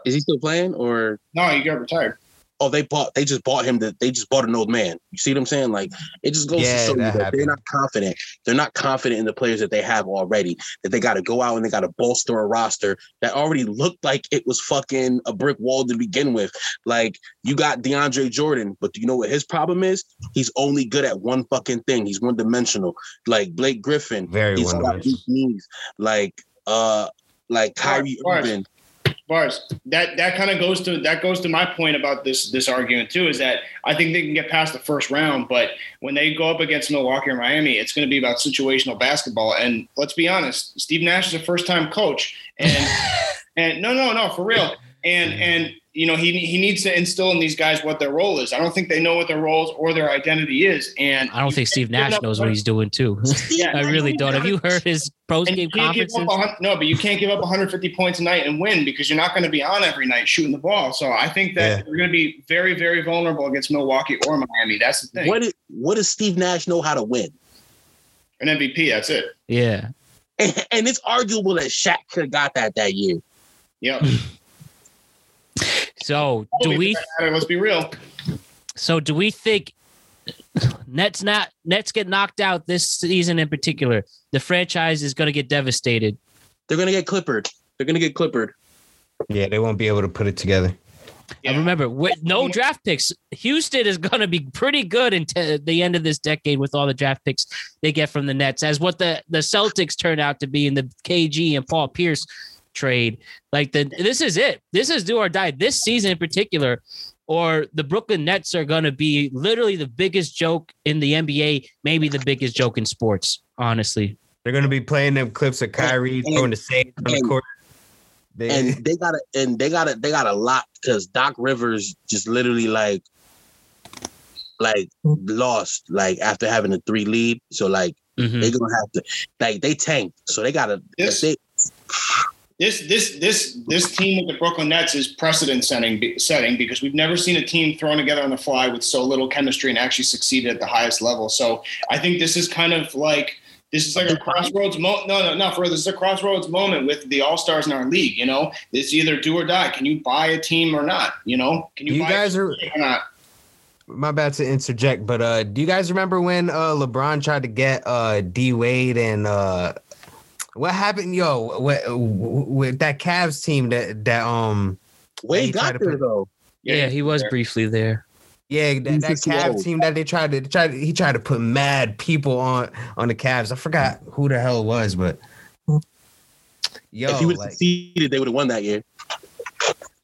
Is he still playing or? No, you got retired. Oh, they bought, they just bought him. That they just bought an old man. You see what I'm saying? Like it just goes Yeah, to show you that that they're not confident. They're not confident in the players that they have already. That they got to go out and they got to bolster a roster that already looked like it was fucking a brick wall to begin with. Like you got DeAndre Jordan, but do you know what his problem is? He's only good at one fucking thing. He's one dimensional. Like Blake Griffin, Very he's got one-dimensional. weak knees. Like uh, like Kyrie Bars. Irving. Bars. That that kind of goes to that goes to my point about this this argument too. Is that I think they can get past the first round, but when they go up against Milwaukee or Miami, it's going to be about situational basketball. And let's be honest, Steve Nash is a first time coach, and and no, no, no, for real. And and you know he he needs to instill in these guys what their role is. I don't think they know what their roles or their identity is. And I don't think Steve Nash knows what he's doing too. Yeah, I really don't. Have you heard his post game conferences? up a hun- no, but you can't give up 150 points a night and win because you're not going to be on every night shooting the ball. So I think that Yeah. we're going to be very, very vulnerable against Milwaukee or Miami. That's the thing. What is, what does Steve Nash know how to win? An MVP. That's it. Yeah. And, and it's arguable that Shaq could have got that that year. Yep. So do we? Let's be real. So do we think Nets not Nets get knocked out this season in particular? The franchise is going to get devastated. They're gonna get clippered. They're gonna get clippered. Yeah, they won't be able to put it together. And remember, with no draft picks, Houston is going to be pretty good until the end of this decade with all the draft picks they get from the Nets, as what the the Celtics turn out to be in the KG and Paul Pierce trade. Like the this is it. This is do or die. This season in particular, or the Brooklyn Nets are going to be literally the biggest joke in the NBA, maybe the biggest joke in sports. Honestly, They're gonna be playing them clips of Kyrie And- throwing the same on the court. They, And they got a and they got a they got a lot because Doc Rivers just literally like like lost like after having a three lead. So like Mhm. they're gonna have to like they tanked. So they gotta Yes. they, This this this this team with the Brooklyn Nets is precedent setting setting because we've never seen a team thrown together on the fly with so little chemistry and actually succeeded at the highest level. So I think this is kind of like this is like a crossroads moment. No, no, no, for this is a crossroads moment with the all stars in our league. You know, it's either do or die. Can you buy a team or not? You know, can you? you buy guys a are team or not? my bad to interject, but uh, do you guys remember when uh LeBron tried to get uh D Wade and uh what happened, yo, with, with that Cavs team that that um Wade got there put- though. yeah, he was briefly there. yeah that, that Cavs team that they tried to try he tried to put mad people on on the Cavs. I forgot who the hell it was, but yo, if he would have like, succeeded, they would have won that year.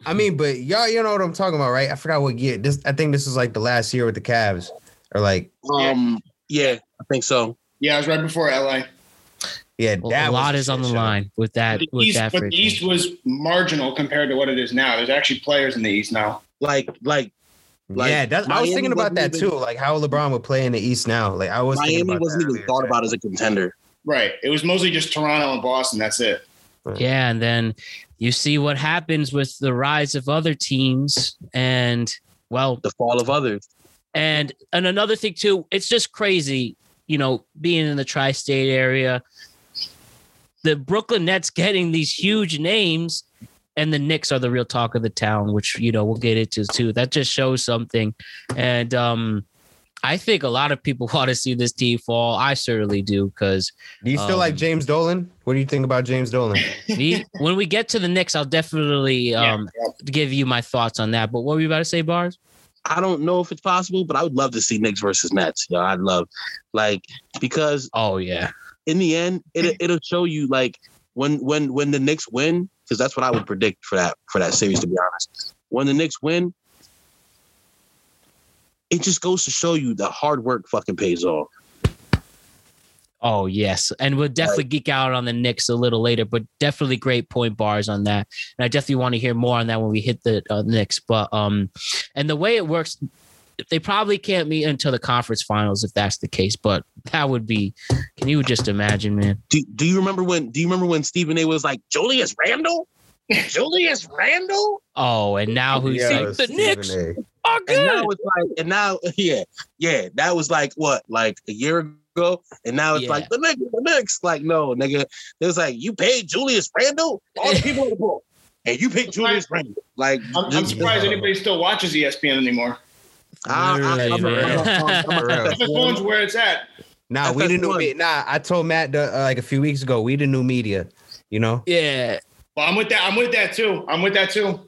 I mean, but y'all, you know what I'm talking about, right? I forgot what year. This, I think this is like the last year with the Cavs, or like, Um, yeah, I think so. Yeah, it was right before LA. Yeah, Well, that a lot is on the show. line with that. The with East, that but the. East was marginal compared to what it is now. There's actually players in the East now. Like like Like, yeah, that's, I was thinking about that wasn't too. Like how LeBron would play in the East now. Like I was thinking Miami about wasn't that even earlier thought about as a contender. Right. It was mostly just Toronto and Boston. That's it. Yeah, and then you see what happens with the rise of other teams, and well, The fall of others. and and another thing too, it's just crazy, you know, being in the tri-state area, the Brooklyn Nets getting these huge names, and the Knicks are the real talk of the town, which you know we'll get into too. That just shows something, and um, I think a lot of people want to see this team fall. I certainly do because Do you still Um, like James Dolan? What do you think about James Dolan? we, when we get to the Knicks, I'll definitely Yeah. um, give you my thoughts on that. But what were you about to say, Bars? I don't know if it's possible, but I would love to see Knicks versus Nets. Yo, I'd love like because Oh yeah. In the end, it it'll show you like when when when the Knicks win, because that's what I would predict for that for that series. To be honest, when the Knicks win, it just goes to show you that hard work fucking pays off. Oh yes, and we'll definitely geek out on the Knicks a little later, but definitely great point bars on that. And I definitely want to hear more on that when we hit the uh, Knicks. But um, and the way it works, they probably can't meet until the conference finals if that's the case. But that would be, can you just imagine, man? Do, do you remember when? Do you remember when Stephen A. was like Julius Randle? Julius Randle? Oh, and now who's Yeah, saying the Stephen Knicks A. are oh, And good? now it's like, and now, yeah, yeah, that was like what, like a year ago, and now it's Yeah. like the Knicks, the Knicks. Like, no, nigga, it was like you paid Julius Randle all the people on the board, and you picked Julius Randle. Like, I'm, I'm surprised anybody still watches ESPN anymore. I- I- Literally, I'm a- man. I'm a- I'm a- For real. The phone's where it's at. Nah, we the new FS1. Nah, I told Matt the, uh, like a few weeks ago, we the new media. You know, yeah, Well, I'm with that. I'm with that too. I'm with that too.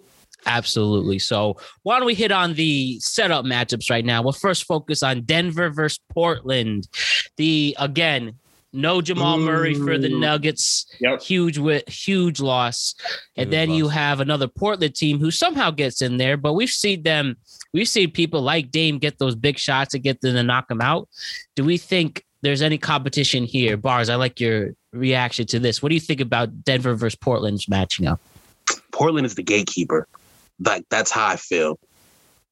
absolutely. So why don't we hit on the setup matchups right now? We'll first focus on Denver versus Portland. The again, no Jamal Murray for the Nuggets. Yep. Huge with huge loss. And Huge then you have another Portland team who somehow gets in there, but we've seen them, we've seen people like Dame get those big shots and get them to knock them out. Do we think there's any competition here? Bars, I like your reaction to this. What do you think about Denver versus Portland's matching up? Portland is the gatekeeper. Like, that's how I feel.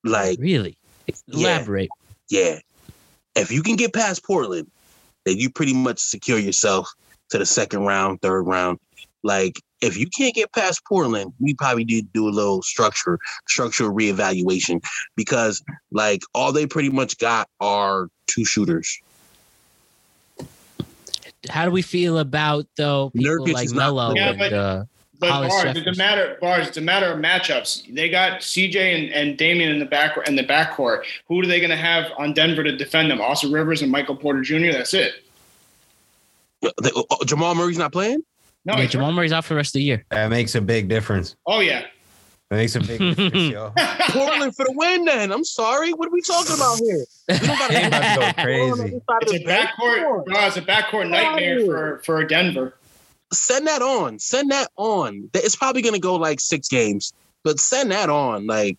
Like, Really? Elaborate. yeah, if you can get past Portland, then you pretty much secure yourself to the second round, third round. Like if you can't get past Portland, we probably need to do a little structure, structural reevaluation because like all they pretty much got are two shooters. How do we feel about though people Nurkic like is not Melo Yeah, and but- uh, But Hollis bars, Jefferson. it's a matter bars. It's a matter of matchups. They got CJ and, and Damian in the back in the backcourt. Who are they going to have on Denver to defend them? Austin Rivers and Michael Porter Jr. That's it. Oh, Jamal Murray's not playing. No, yeah, he's- Jamal Murray's out for the rest of the year. that makes a big difference. Oh yeah. That makes a big difference, yo. Portland for the win. Then I'm sorry. What are we talking about here? We don't gotta They about to go crazy. It's a backcourt. Bro, it's a backcourt nightmare for for Denver. send that on. Send that on. It's probably gonna go like six games, but send that on. Like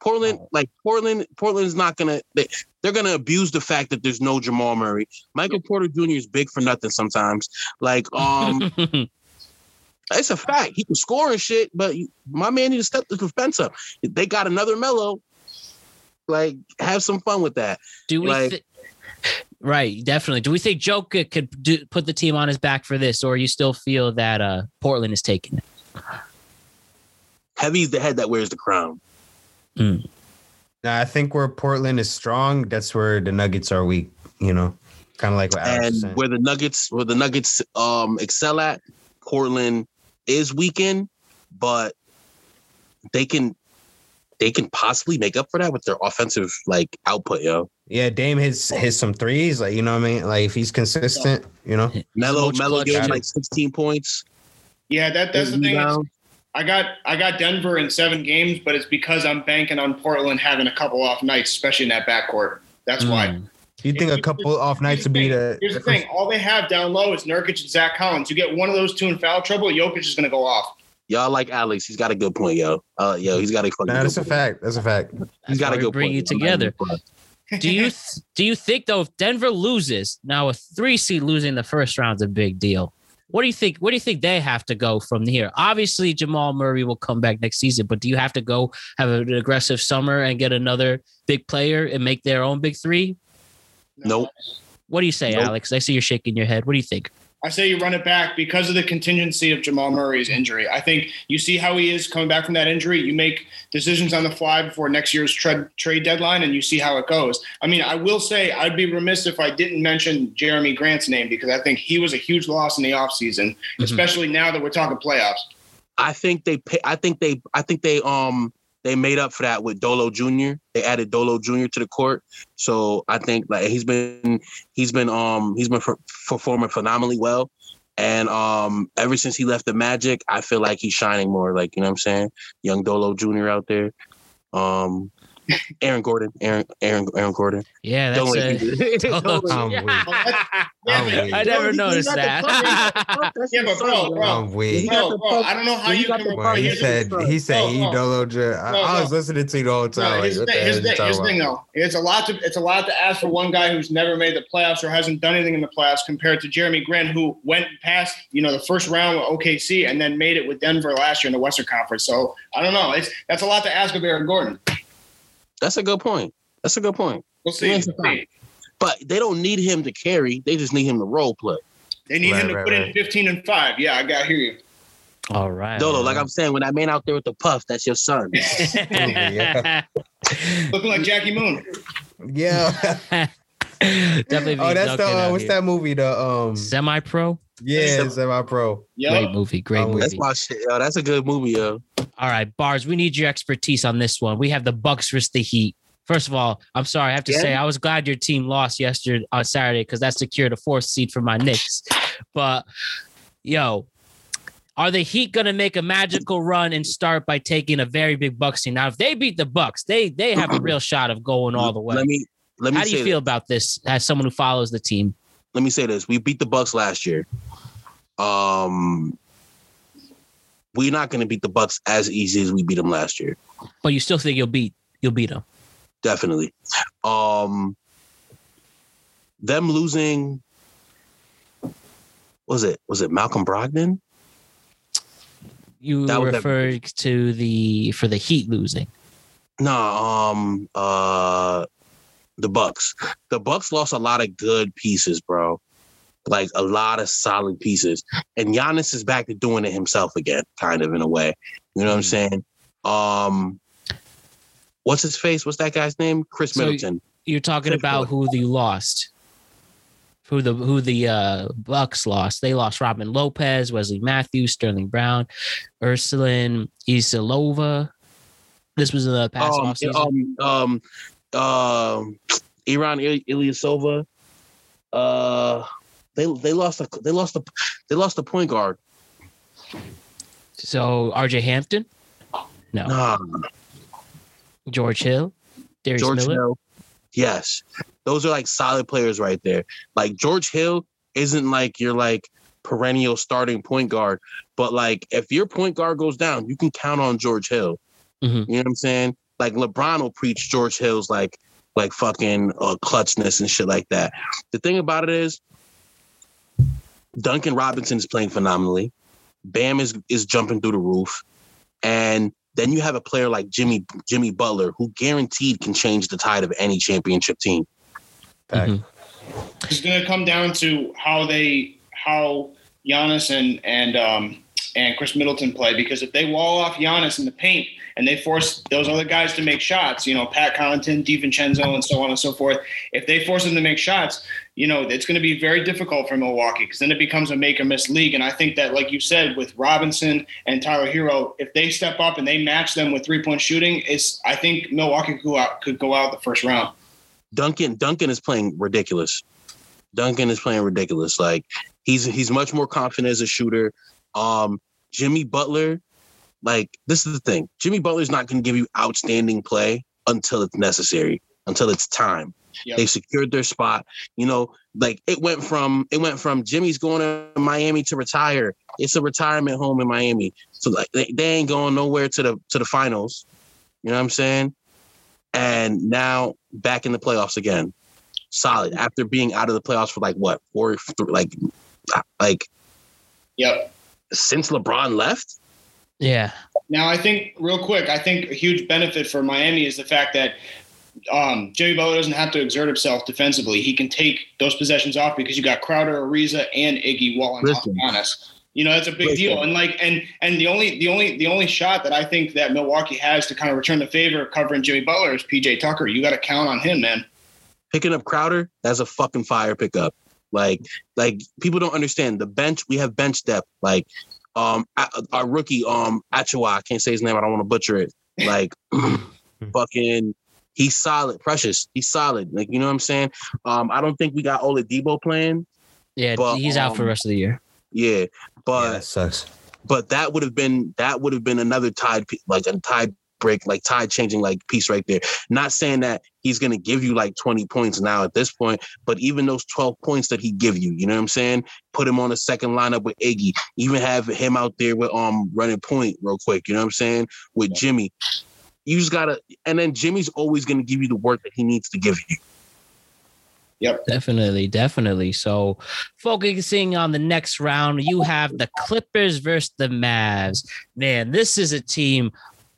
Portland, like Portland, Portland's not gonna. They, they're gonna abuse the fact that there's no Jamal Murray. Michael Porter Jr. is big for nothing sometimes. Like um, it's a fact. He can score and shit, but my man need to step the defense up. They got another Melo. Like have some fun with that. Do we? Like- thi- right, definitely. Do we think Joker could do, put the team on his back for this, or you still feel that uh, Portland is taking it? Heavy's the head that wears the crown. Nah, I think where Portland is strong, that's where the Nuggets are weak. You know, kind of like what Alex and was where the Nuggets where the Nuggets um excel at, Portland is weakened, but they can they can possibly make up for that with their offensive like output, yo. Yeah, Dame hits hits some threes. Like you know what I mean. Like if he's consistent, you know. Melo Coach Melo Clutch. gave like 16 points. Yeah, that that's eight the thing. Is, rebounds. I got I got Denver in seven games, but it's because I'm banking on Portland having a couple off nights, especially in that backcourt. That's why. Mm. You think a couple off nights would be the? Here's the thing: all they have down low is Nurkic and Zach Collins. You get one of those two in foul trouble, Jokic is going to go off. Y'all like Alex. He's got a good point, yo. Uh yo, he's got a fucking Nah, good that's a point. fact. That's a fact. He's That's got why a we good bring point. you together. do you th- do you think though if Denver loses now a three seed losing the first round's a big deal? What do you think? What do you think they have to go from here? Obviously, Jamal Murray will come back next season, but do you have to go have an aggressive summer and get another big player and make their own big three? Nope. What do you say, Nope. Alex? I see you're shaking your head. What do you think? I say you run it back because of the contingency of Jamal Murray's injury. I think you see how he is coming back from that injury. You make decisions on the fly before next year's tra- trade deadline, and you see how it goes. I mean, I will say I'd be remiss if I didn't mention Jerami Grant's name because I think he was a huge loss in the offseason, Mhm. especially now that we're talking playoffs. I think they pay, I think they I think they um they made up for that with Dolo Jr. They added Dolo Jr. to the court. So I think like he's been he's been um he's been per- performing phenomenally well. And um ever since he left the Magic, I feel like he's shining more. Like, you know what I'm saying? Young Dolo Jr. out there. Um Aaron Gordon. Aaron Aaron Aaron Gordon. Yeah, Don't that's let a. don't I'm weak. I weak. never He- he noticed got that. Yeah, but bro, bro. I'm weak. got Bro, bro, I don't know how you got can. the Well, he said he said he No, no. Dolo. J- I, No, I was no. listening to you the whole time. No, like, here's the thing. hell Here's you the thing. talking Here's the thing, about? though. It's a lot to it's a lot to ask for one guy who's never made the playoffs or hasn't done anything in the playoffs compared to Jerami Grant, who went past you know the first round with OKC and then made it with Denver last year in the Western Conference. So I don't know. It's that's a lot to ask of Aaron Gordon. That's a good point. That's a good point. We'll see. See. But they don't need him to carry. They just need him to role play. They need Right, him to right, put in 15 and five. Yeah, I got to hear you. All right. Dolo, like I'm saying, when that man out there with the puff, that's your son. Looking like Jackie Moon. Yeah. Definitely. oh, that's the uh, what's that movie? The um Semi pro. yeah, Semi Pro. Great movie. Great Oh, movie. That's my shit. Yo, that's a good movie, yo. All right, Bars, we need your expertise on this one. We have the Bucks versus the Heat. First of all, I'm sorry, I have to Yeah. say I was glad your team lost yesterday on Saturday because that secured a fourth seed for my Knicks. But yo, are the Heat gonna make a magical run and start by taking a very big Bucks team? Now, if they beat the Bucks, they they have a real shot of going all the way. Let me let me How do you feel about this as someone who follows the team? Let me say this. We beat the Bucks last year. Um we're not gonna beat the Bucks as easy as we beat them last year. But you still think you'll beat you'll beat them. Definitely. Um them losing was it was it Malcolm Brogdon? You That would have- refer to the for the Heat losing. No, um uh the Bucks. The Bucks lost a lot of good pieces, bro. Like a lot of solid pieces. And Giannis is back to doing it himself again, kind of in a way. You know what I'm saying? Um what's his face? What's that guy's name? Khris So- Middleton. You're talking Cliff about who you lost. Who the who the uh Bucks lost. They lost Robin Lopez, Wesley Matthews, Sterling Brown, Ersan Ilyasova. This was in the past um, offseason. um, um, um, Ersan Il- Ilyasova. Uh, they they lost a they lost a they lost a point guard. so RJ Hampton? No. Nah, George Hill? Darius George Miller? Hill. Yes, those are like solid players right there. Like George Hill isn't like your like perennial starting point guard, but like if your point guard goes down, you can count on George Hill. Mhm. You know what I'm saying? Like LeBron will preach George Hill's like like fucking uh, clutchness and shit like that. The thing about it is, Duncan Robinson is playing phenomenally. Bam is is jumping through the roof, and then you have a player like Jimmy Jimmy Butler who guaranteed can change the tide of any championship team. Fact. Mhm. It's going to come down to how they how Giannis and and um and Khris Middleton play because if they wall off Giannis in the paint and they force those other guys to make shots, you know, Pat Connaughton, DiVincenzo, and so on and so forth, if they force them to make shots, you know, it's going to be very difficult for Milwaukee because then it becomes a make or miss league. And I think that, like you said, with Robinson and Tyler Herro, if they step up and they match them with three point shooting, it's I think Milwaukee could go out could go out the first round. Duncan Duncan is playing ridiculous. Duncan is playing ridiculous. Like he's he's much more confident as a shooter. Um, Jimmy Butler, like this is the thing. Jimmy Butler's not going to give you outstanding play until it's necessary, until it's time. Yep. They secured their spot. You know, like it went from it went from Jimmy's going to Miami to retire. It's a retirement home in Miami. So like they, they ain't going nowhere to the to the finals. You know what I'm saying? And now back in the playoffs again. Solid after being out of the playoffs for like what four like like Yep. Since LeBron left. Yeah. Now, I think real quick, I think a huge benefit for Miami is the fact that um, Jimmy Butler doesn't have to exert himself defensively. He can take those possessions off because you got Crowder, Ariza, and Iggy Wallen off Listen. Giannis. You know that's a big Listen. deal, and like, and and the only the only the only shot that I think that Milwaukee has to kind of return the favor covering Jimmy Butler is PJ Tucker. You got to count on him, man. Picking up Crowder, that's a fucking fire pickup. Like like people don't understand the bench. We have bench depth. Like um a- our rookie um Achiuwa, I can't say his name. I don't want to butcher it. Like fucking. He's solid, precious. He's solid. Like you know what I'm saying. Um, I don't think we got Oladipo playing. Yeah. But, he's out for the um, rest of the year. Yeah, yeah, but that sucks. but that would have been that would have been another tied pe- like a tied break, like tide changing like piece right there. Not saying that he's gonna give you like 20 points now at this point, but even those 12 points that he give you, you know what I'm saying? Put him on a second lineup with Iggy, even have him out there with um running point real quick, you know what I'm saying? With Jimmy. You just gotta and then Jimmy's always gonna give you the work that he needs to give you. Yep. Definitely, definitely. So, focusing on the next round, you have the Clippers versus the Mavs. Man, this is a team with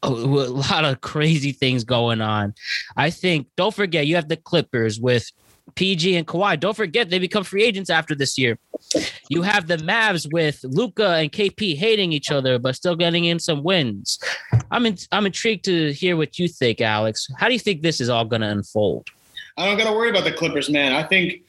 a lot of crazy things going on. I think, don't forget, you have the Clippers with PG and Kawhi. Don't forget, they become free agents after this year. You have the Mavs with Luka and KP hating each other, but still getting in some wins. I'm in, I'm intrigued to hear what you think, Alex. How do you think this is all going to unfold? I don't got to worry about the Clippers, man. I think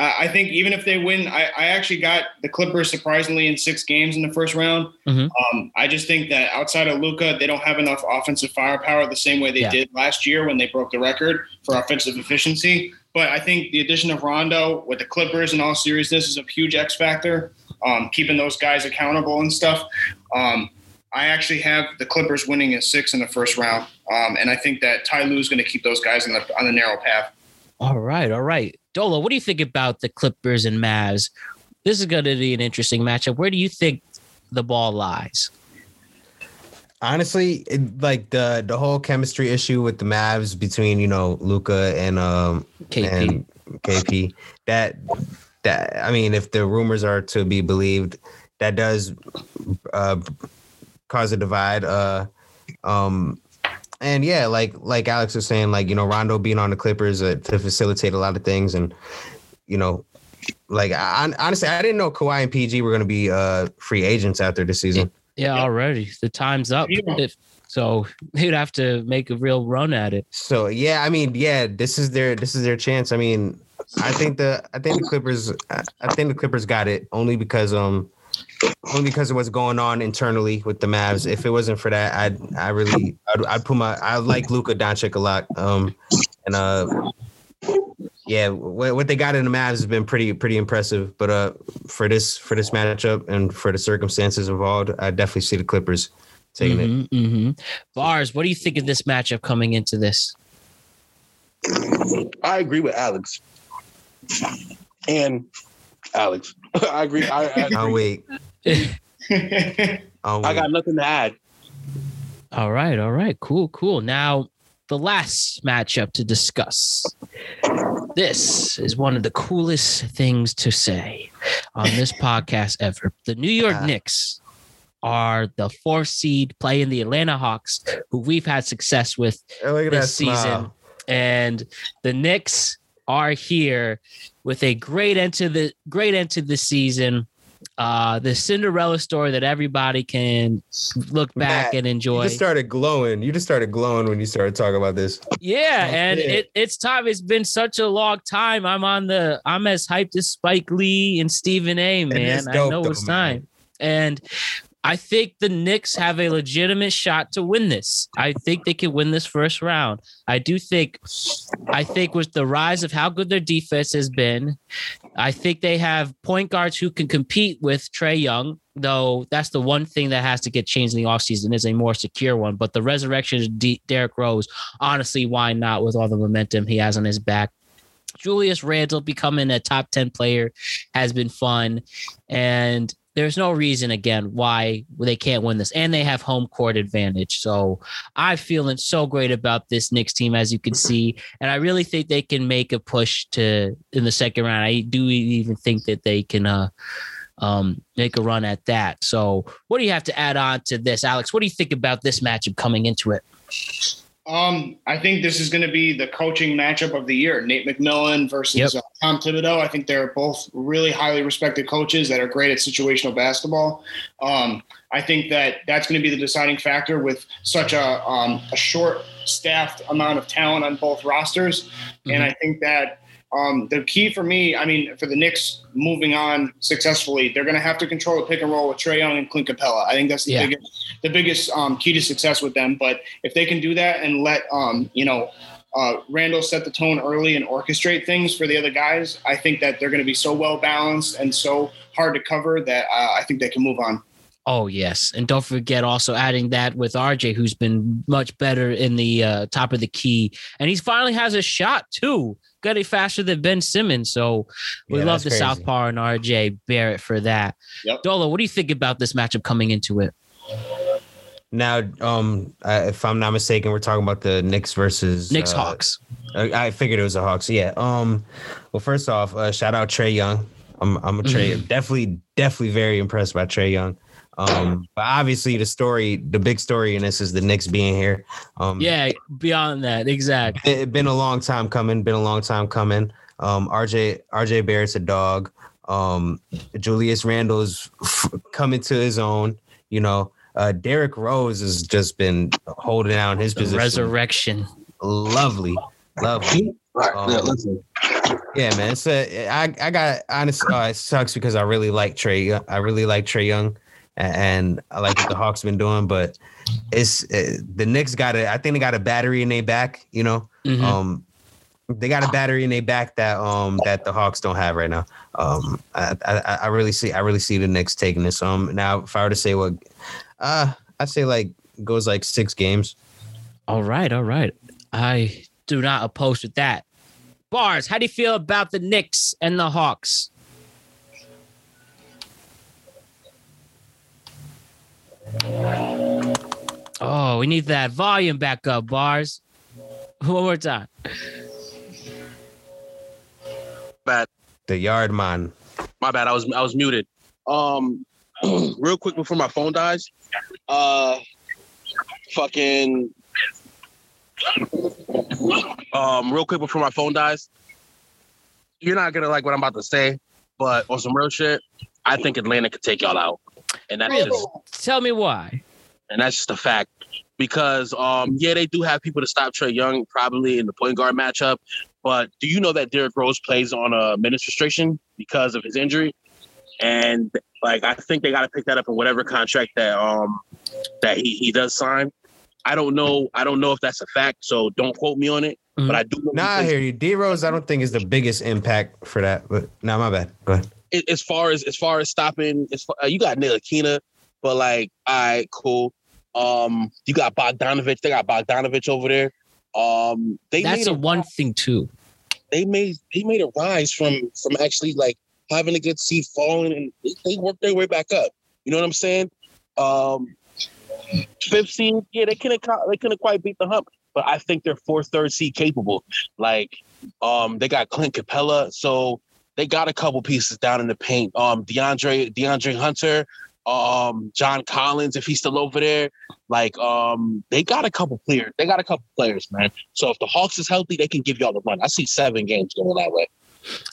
I I think even if they win, I, I actually got the Clippers surprisingly in six games in the first round. Mhm. Um, I just think that outside of Luka, they don't have enough offensive firepower the same way they Yeah. did last year when they broke the record for offensive efficiency. But I think the addition of Rondo with the Clippers in all seriousness is a huge X factor, um, keeping those guys accountable and stuff. Um, I actually have the Clippers winning in six in the first round, um, and I think that Ty Lue is going to keep those guys on the on the narrow path. All right, all right. Dolo, what do you think about the Clippers and Mavs? This is going to be an interesting matchup. Where do you think the ball lies? Honestly, it, like the the whole chemistry issue with the Mavs between you know Luka and um KP. and KP that that I mean, if the rumors are to be believed, that does uh, cause a divide. Uh, um, and yeah, like like Alex was saying, like you know Rondo being on the Clippers uh, to facilitate a lot of things, and you know, like I, honestly, I didn't know Kawhi and PG were going to be uh, free agents after this season. Yeah, already. The time's up. Yeah. If, so he'd have to make a real run at it. So yeah, I mean, yeah, this is their this is their chance. I mean, I think the I think the Clippers I I think the Clippers got it only because um only because of what's going on internally with the Mavs. If it wasn't for that, I'd I really I'd, I'd put my I like Luka Doncic a lot. Um and uh yeah, what, what they got in the Mavs has been pretty pretty impressive. But uh for this for this matchup and for the circumstances involved, I definitely see the Clippers taking it. Mhm, mhm. Bars, what do you think of this matchup coming into this? I agree with Alex. And Alex. I agree. I, I, I'll wait. I'll I wait. got nothing to add. All right, all right, cool, cool. Now, the last matchup to discuss. This is one of the coolest things to say on this podcast ever. The New York Ah. Knicks are the fourth seed playing the Atlanta Hawks, who we've had success with look at this season. smile. And the Knicks are here with a great end to the great end to the season. Uh, the Cinderella story that everybody can look back Matt, and You enjoy. just started glowing. You just started glowing when you started talking about this. Yeah, and it. it, it's time. It's been such a long time. I'm on the. I'm as hyped as Spike Lee and Stephen A. Man, I know it's man. time. And I think the Knicks have a legitimate shot to win this. I think they can win this first round. I do think. I think with the rise of how good their defense has been, I think they have point guards who can compete with Trae Young, though that's the one thing that has to get changed in the offseason is a more secure one. But the resurrection of D- Derrick Rose, honestly, why not with all the momentum he has on his back? Julius Randle becoming a top 10 player has been fun. And there's no reason, again, why they can't win this. And they have home court advantage. So I'm feeling so great about this Knicks team, as you can see. And I really think they can make a push to in the second round. I do even think that they can uh um make a run at that. So what do you have to add on to this, Alex? What do you think about this matchup coming into it? Um, I think this is going to be the coaching matchup of the year. Nate McMillan versus Yep. uh, Tom Thibodeau. I think they're both really highly respected coaches that are great at situational basketball. Um, I think that that's going to be the deciding factor with such a, um, a short staffed amount of talent on both rosters. And I think that um, the key for me, I mean, for the Knicks moving on successfully, they're going to have to control the pick and roll with Trae Young and Clint Capela. I think that's the Yeah. biggest the biggest um, key to success with them. But if they can do that and let um, you know uh, Randle set the tone early and orchestrate things for the other guys, I think that they're going to be so well balanced and so hard to cover that uh, I think they can move on. Oh yes, and don't forget also adding that with RJ, who's been much better in the uh, top of the key, and he finally has a shot too, Got it faster than Ben Simmons. So we Yeah, love the crazy. Southpaw and RJ Barrett for that. Yep. Dolo, what do you think about this matchup coming into it? Now, um, I, if I'm not mistaken, we're talking about the Knicks versus Knicks uh, Hawks. I, I figured it was the Hawks. Yeah. Um. Well, first off, uh, shout out Trae Young. I'm I'm a Trae. Mm-hmm. Definitely, definitely very impressed by Trae Young. Um. But obviously, the story, the big story in this is the Knicks being here. Um. Yeah, beyond that, exactly. It been a long time coming. Been a long time coming. Um. RJ RJ Barrett's a dog. Um. Julius Randle's f- coming to his own. You know. Uh, Derrick Rose has just been holding down his The position. resurrection. Lovely, lovely. All right, Um, yeah. Yeah, man. So I I got honestly, uh, it sucks because I really like Trae. I really like Trae Young, a- and I like what the Hawks been doing. But it's uh, the Knicks got a. I think they got a battery in their back. You know, Mhm. um, they got a battery in their back that um that the Hawks don't have right now. Um, I I, I really see I really see the Knicks taking this. Um, now if I were to say what, uh, I'd say like goes like six games. All right, all right. I do not oppose with that. Bars, how do you feel about the Knicks and the Hawks? Oh, we need that volume back up, Bars. One more time. Bad. The yard man. My bad. I was I was muted. Um, real quick before my phone dies. Uh, fucking. Um, real quick before my phone dies. You're not gonna like what I'm about to say, but on some real shit, I think Atlanta could take y'all out, and that's Really? just Tell me why. and that's just a fact. Because um, yeah, they do have people to stop Trae Young probably in the point guard matchup. But do you know that Derrick Rose plays on a minutes restriction because of his injury? And like I think they got to pick that up in whatever contract that um that he, he does sign. I don't know. I don't know if that's a fact, so don't quote me on it. Mhm. But I do. know Nah, I hear you. D Rose, I don't think is the biggest impact for that. But nah, my bad. Go ahead. A- as far as as far as stopping, as far, uh, you got Ntilikina, but like, all right, cool. Um, you got Bogdanovich. They got Bogdanovich over there. Um, they That's made a one thing too. they made they made a rise from from actually like having a good seed falling and they, they worked their way back up. You know what I'm saying? Um, fifth seed, yeah, they couldn't co- they couldn't quite beat the hump, but I think they're fourth, third seed capable. Like, um, they got Clint Capela, so they got a couple pieces down in the paint. Um, DeAndre DeAndre Hunter, um, John Collins, if he's still over there, like, um, they got a couple players. They got a couple players, man. So if the Hawks is healthy, they can give y'all the run. I see seven games going that way.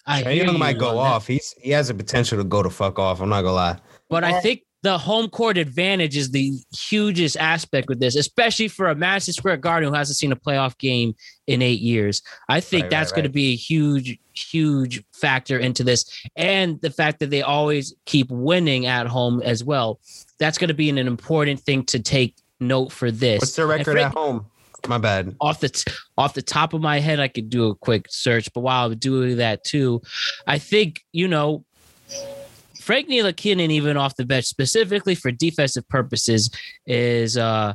I Trae hear Young might go on that. off. He's he has a potential to go to fuck off. I'm not gonna lie. But I think the home court advantage is the hugest aspect with this, especially for a Madison Square Garden who hasn't seen a playoff game in eight years. I think Right, that's right, going to be a huge, huge factor into this. And the fact that they always keep winning at home as well. That's going to be an, an important thing to take note for this. What's their record Frank- at home? My bad. off the t- off the top of my head, I could do a quick search. But while I'm doing that too, I think you know Frank Ntilikina, even off the bench, specifically for defensive purposes, is uh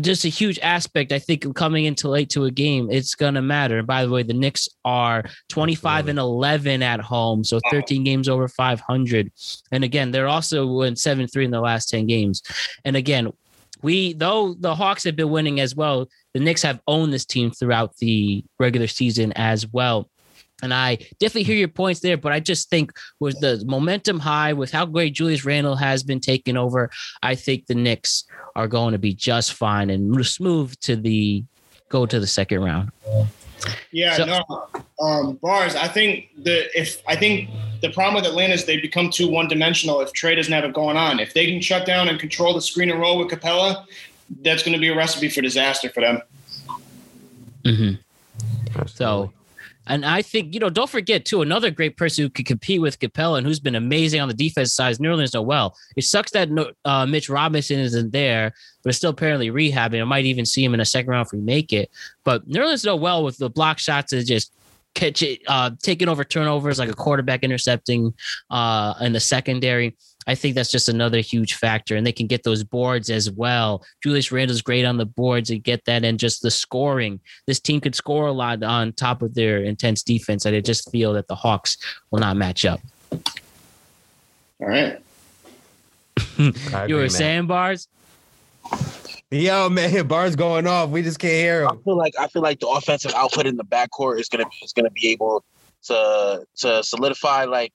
just a huge aspect. I think coming into late to a game, it's gonna matter. And by the way, the Knicks are 25 and 11 at home, so 13 games over 500. And again, they're also in 7-3 in the last 10 games. And again, we though the Hawks have been winning as well, the Knicks have owned this team throughout the regular season as well. And I definitely hear your points there, but I just think with the momentum high, with how great Julius Randle has been taking over, I think the Knicks are going to be just fine and smooth to the go to the second round. Yeah, So- no. Um, bars. I think the if I think the problem with Atlanta is they become too one dimensional. If Trae doesn't have it going on, if they can shut down and control the screen and roll with Capela, that's going to be a recipe for disaster for them. Mhm. So, and I think, you know, don't forget too, another great person who could compete with Capela and who's been amazing on the defense side is Nerlens Noel. It sucks that uh, Mitch Robinson isn't there, but it's still apparently rehabbing. I might even see him in a second round if we make it. But New Nerlens Noel with the block shots is just catch it, uh, taking over turnovers like a quarterback intercepting uh, in the secondary. I think that's just another huge factor. And they can get those boards as well. Julius Randle's great on the boards and get that and just the scoring. This team could score a lot on top of their intense defense. And I just feel that the Hawks will not match up. All right. You agree, were saying bars? Yo, man, bars going off. We just can't hear I feel like I feel like the offensive output in the backcourt is gonna is gonna be able to to solidify like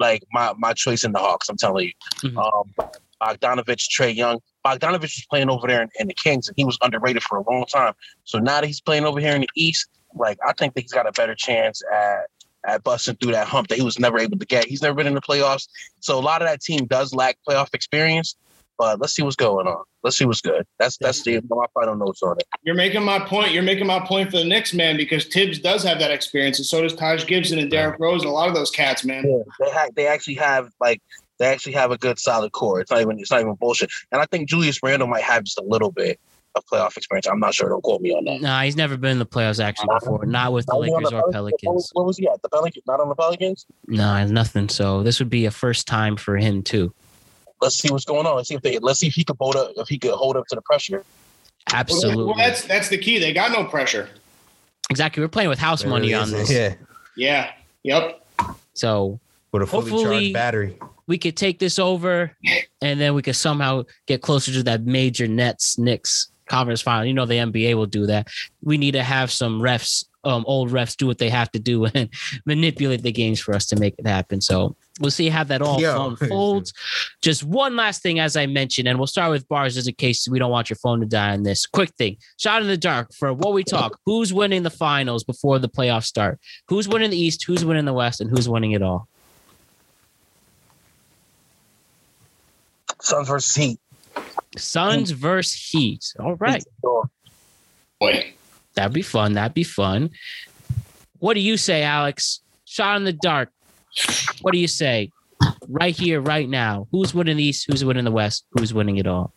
like my my choice in the Hawks. I'm telling you, Mhm. um, Bogdanovich, Trae Young. Bogdanovich was playing over there in, in the Kings, and he was underrated for a long time. So now that he's playing over here in the East, like I think that he's got a better chance at at busting through that hump that he was never able to get. He's never been in the playoffs, so a lot of that team does lack playoff experience. But let's see what's going on. Let's see what's good. That's that's the my final notes on it. You're making my point. You're making my point for the Knicks, man, because Thibs does have that experience, and so does Taj Gibson and Derrick Rose and a lot of those cats, man. Yeah, they ha- they actually have like they actually have a good solid core. It's not even it's not even bullshit. And I think Julius Randle might have just a little bit of playoff experience. I'm not sure. Don't quote me on that. Nah, he's never been in the playoffs actually before. Not with the Are you on Lakers or Pelicans? Where was, Pelicans. where was he at? The Pelicans? Not on the Pelicans. No, nothing. So this would be a first time for him too. Let's see what's going on. Let's see if they let's see if he could hold up if he could hold up to the pressure. Absolutely. Well, that's that's the key. They got no pressure. exactly. We're playing with house money on this. Yeah, Yeah. Yep. So with a fully Hopefully- charged battery. we could take this over and then we could somehow get closer to that major Nets Knicks conference final. You know the NBA will do that. We need to have some refs, um, old refs do what they have to do and manipulate the games for us to make it happen. So we'll see how that all Yo. unfolds. Just one last thing, as I mentioned, and we'll start with bars just in case we don't want your phone to die on this. Quick thing. Shot in the dark for what we talk. Who's winning the finals before the playoffs start? Who's winning the East? Who's winning the West? And who's winning it all? Suns versus Heat. Suns versus Heat. All right. Boy. That'd be fun. That'd be fun. What do you say, Alex? Shot in the dark. What do you say? Right here, right now. Who's winning the East? Who's winning the West? Who's winning it all?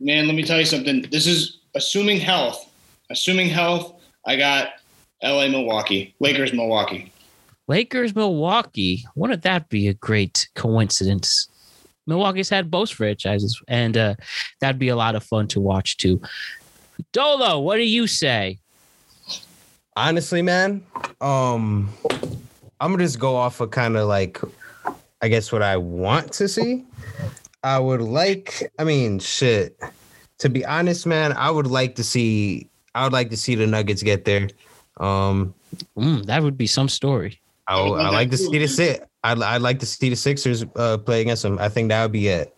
Man, let me tell you something. This is assuming health. Assuming health, I got LA Milwaukee. Lakers Milwaukee. Lakers, Milwaukee. Wouldn't that be a great coincidence? Milwaukee's had both franchises, and uh, that'd be a lot of fun to watch too. Dolo, what do you say? Honestly, man, um, I'm gonna just go off of kind of like, I guess what I want to see. I would like, I mean, shit. To be honest, man, I would like to see, I would like to see the Nuggets get there. Um, Mm, that would be some story. I, I would I love like to see the sit. I'd, I'd like to see the Sixers uh, play against them. I think that would be it.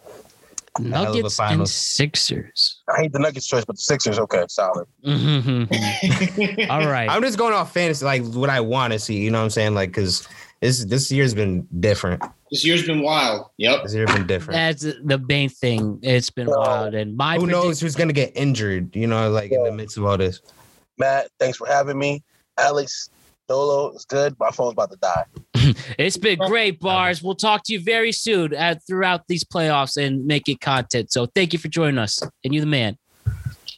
Hell of Nuggets and. Sixers. I hate the Nuggets choice, but the Sixers, okay, solid. Mhm. All right. I'm just going off fantasy, like what I want to see. You know what I'm saying? Like, cause this this year's been different. this year's been wild. Yep. This year's been different. That's the main thing. It's been Well, wild, and my Who predict- knows who's gonna get injured? You know, like in the midst of all this. Matt, thanks for having me. Alex, Dolo, it's good. My phone's about to die. It's been great, bars. We'll talk to you very soon at, throughout these playoffs and make it content. So thank you for joining us, and you the man.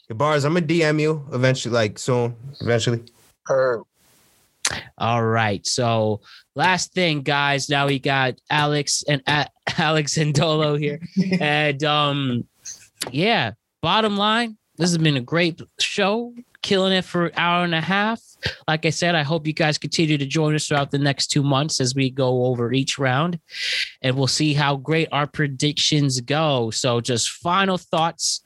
Your bars, I'm gonna DM you eventually, like soon, eventually. Herb. All right. So last thing, guys. Now we got Alex and uh, Alex and Dolo here, and um, yeah. Bottom line, this has been a great show. Killing it for an hour and a half. Like I said, I hope you guys continue to join us throughout the next two months as we go over each round, and we'll see how great our predictions go. So, just final thoughts.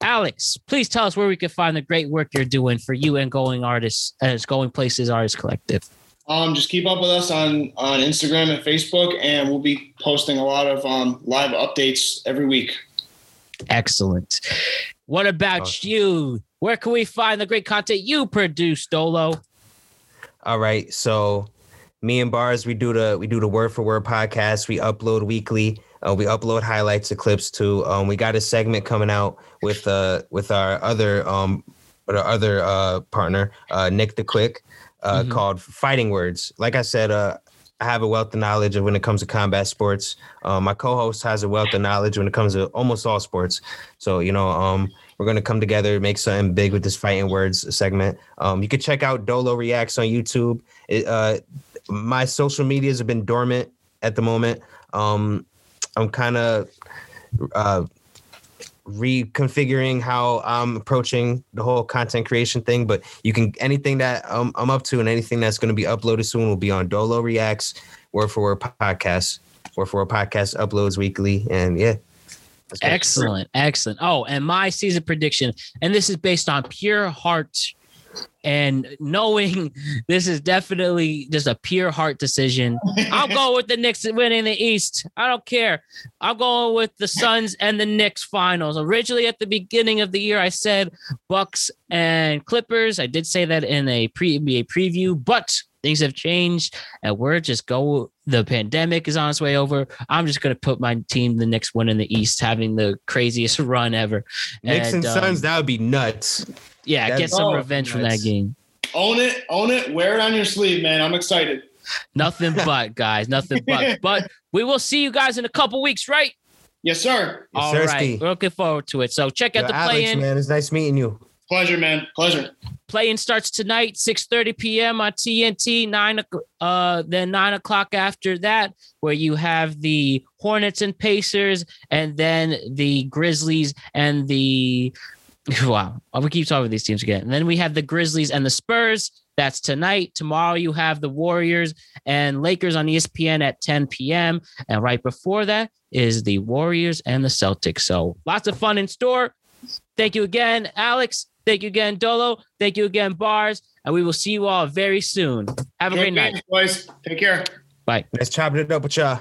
Alex, please tell us where we can find the great work you're doing for you and Going Artists as Going Places Artists Collective. Um, just keep up with us on on Instagram and Facebook, and we'll be posting a lot of um, live updates every week. Excellent. What about Awesome. you? Where can we find the great content you produce, Dolo? All right. So me and Bars, we do the we do the word for word podcast. We upload weekly. Uh, we upload highlights clips too. Um, we got a segment coming out with uh with our other um with our other uh partner, uh Nick the Quick, uh Mhm. called Fighting Words. Like I said, uh I have a wealth of knowledge of when it comes to combat sports. Um, my co-host has a wealth of knowledge when it comes to almost all sports. So you know, um, we're gonna come together, make something big with this fighting words segment. Um, you can check out Dolo Reacts on YouTube. It, uh, my social medias have been dormant at the moment. Um, I'm kind of uh, reconfiguring how I'm approaching the whole content creation thing. But you can anything that I'm up to and anything that's going to be uploaded soon will be on Dolo Reacts, Word for Word podcast, Word for Word podcast uploads weekly, and yeah. Excellent, excellent. Oh, and my season prediction, and this is based on pure heart and knowing this is definitely just a pure heart decision. I'll go with the Knicks winning the East. I don't care. I'm going with the Suns and the Knicks finals. Originally, at the beginning of the year, I said Bucks and Clippers. I did say that in a pre NBA preview, but things have changed, and we're just go. The pandemic is on its way over. I'm just going to put my team, the Knicks, one in the East, having the craziest run ever. Knicks and, um, Suns, that would be nuts. yeah, That's- get some revenge from that game. Own it, own it, wear it on your sleeve, man. I'm excited. Nothing but, guys. Nothing but. But we will see you guys in a couple weeks, right? Yes, sir. Yes, All right. sirski. We're looking forward to it. So check out Yo, the Alex, play-in. man, it's nice meeting you. Pleasure, man. Pleasure. Play-in starts tonight, 6:30 p.m. on TNT. Nine, uh, then nine o'clock after that, where you have the Hornets and Pacers, and then the Grizzlies and the. Wow, we keep talking about these teams again. And then we have the Grizzlies and the Spurs. That's tonight. Tomorrow you have the Warriors and Lakers on ESPN at 10 p.m. And right before that is the Warriors and the Celtics. So lots of fun in store. Thank you again, Alex. Thank you again, Dolo. Thank you again, Bars. And we will see you all very soon. Have a great Great night. games, boys. Take care. Bye. Nice chopping it up with y'all.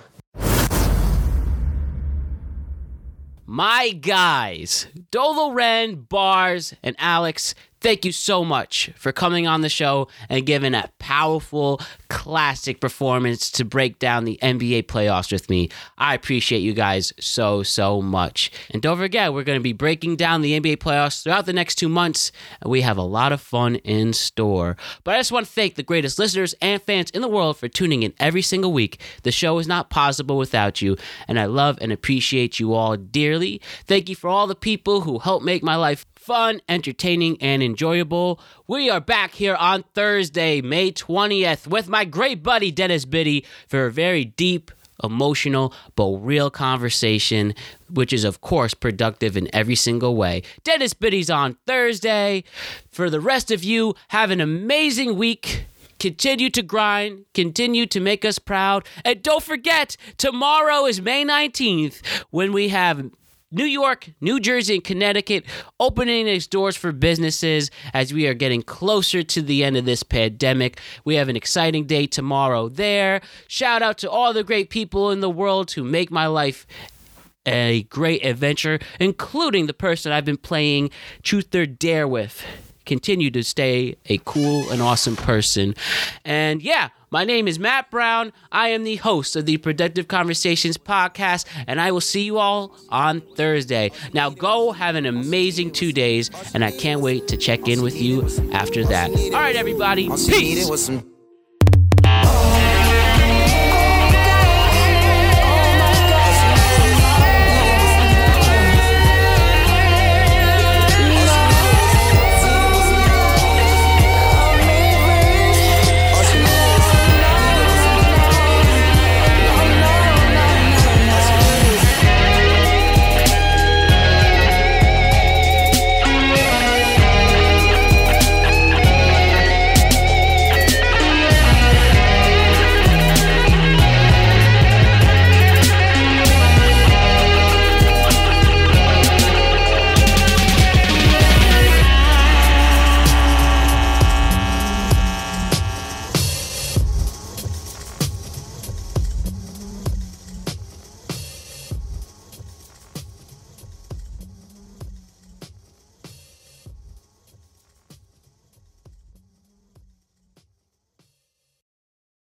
My guys, Dolo Ren, Bars, and Alex, thank you so much for coming on the show and giving a powerful, classic performance to break down the NBA playoffs with me. I appreciate you guys so, so much. And don't forget, we're going to be breaking down the NBA playoffs throughout the next two months, and we have a lot of fun in store. But I just want to thank the greatest listeners and fans in the world for tuning in every single week. The show is not possible without you, and I love and appreciate you all dearly. Thank you for all the people who help make my life fun, entertaining, and enjoyable. We are back here on Thursday, May 20th, with my great buddy Dennis Biddy for a very deep, emotional, but real conversation, which is, of course, productive in every single way. Dennis Biddy's on Thursday. For the rest of you, have an amazing week. Continue to grind, continue to make us proud. And don't forget, tomorrow is May 19th when we have New York, New Jersey, and Connecticut opening its doors for businesses as we are getting closer to the end of this pandemic. We have an exciting day tomorrow there. Shout out to all the great people in the world who make my life a great adventure, including the person I've been playing Truth or Dare with. Continue to stay a cool and awesome person. And yeah, my name is Matt Brown. I am the host of the Productive Conversations podcast, and I will see you all on Thursday. Now, go have an amazing two days, and I can't wait to check in with you after that. All right, everybody. All she needed Peace.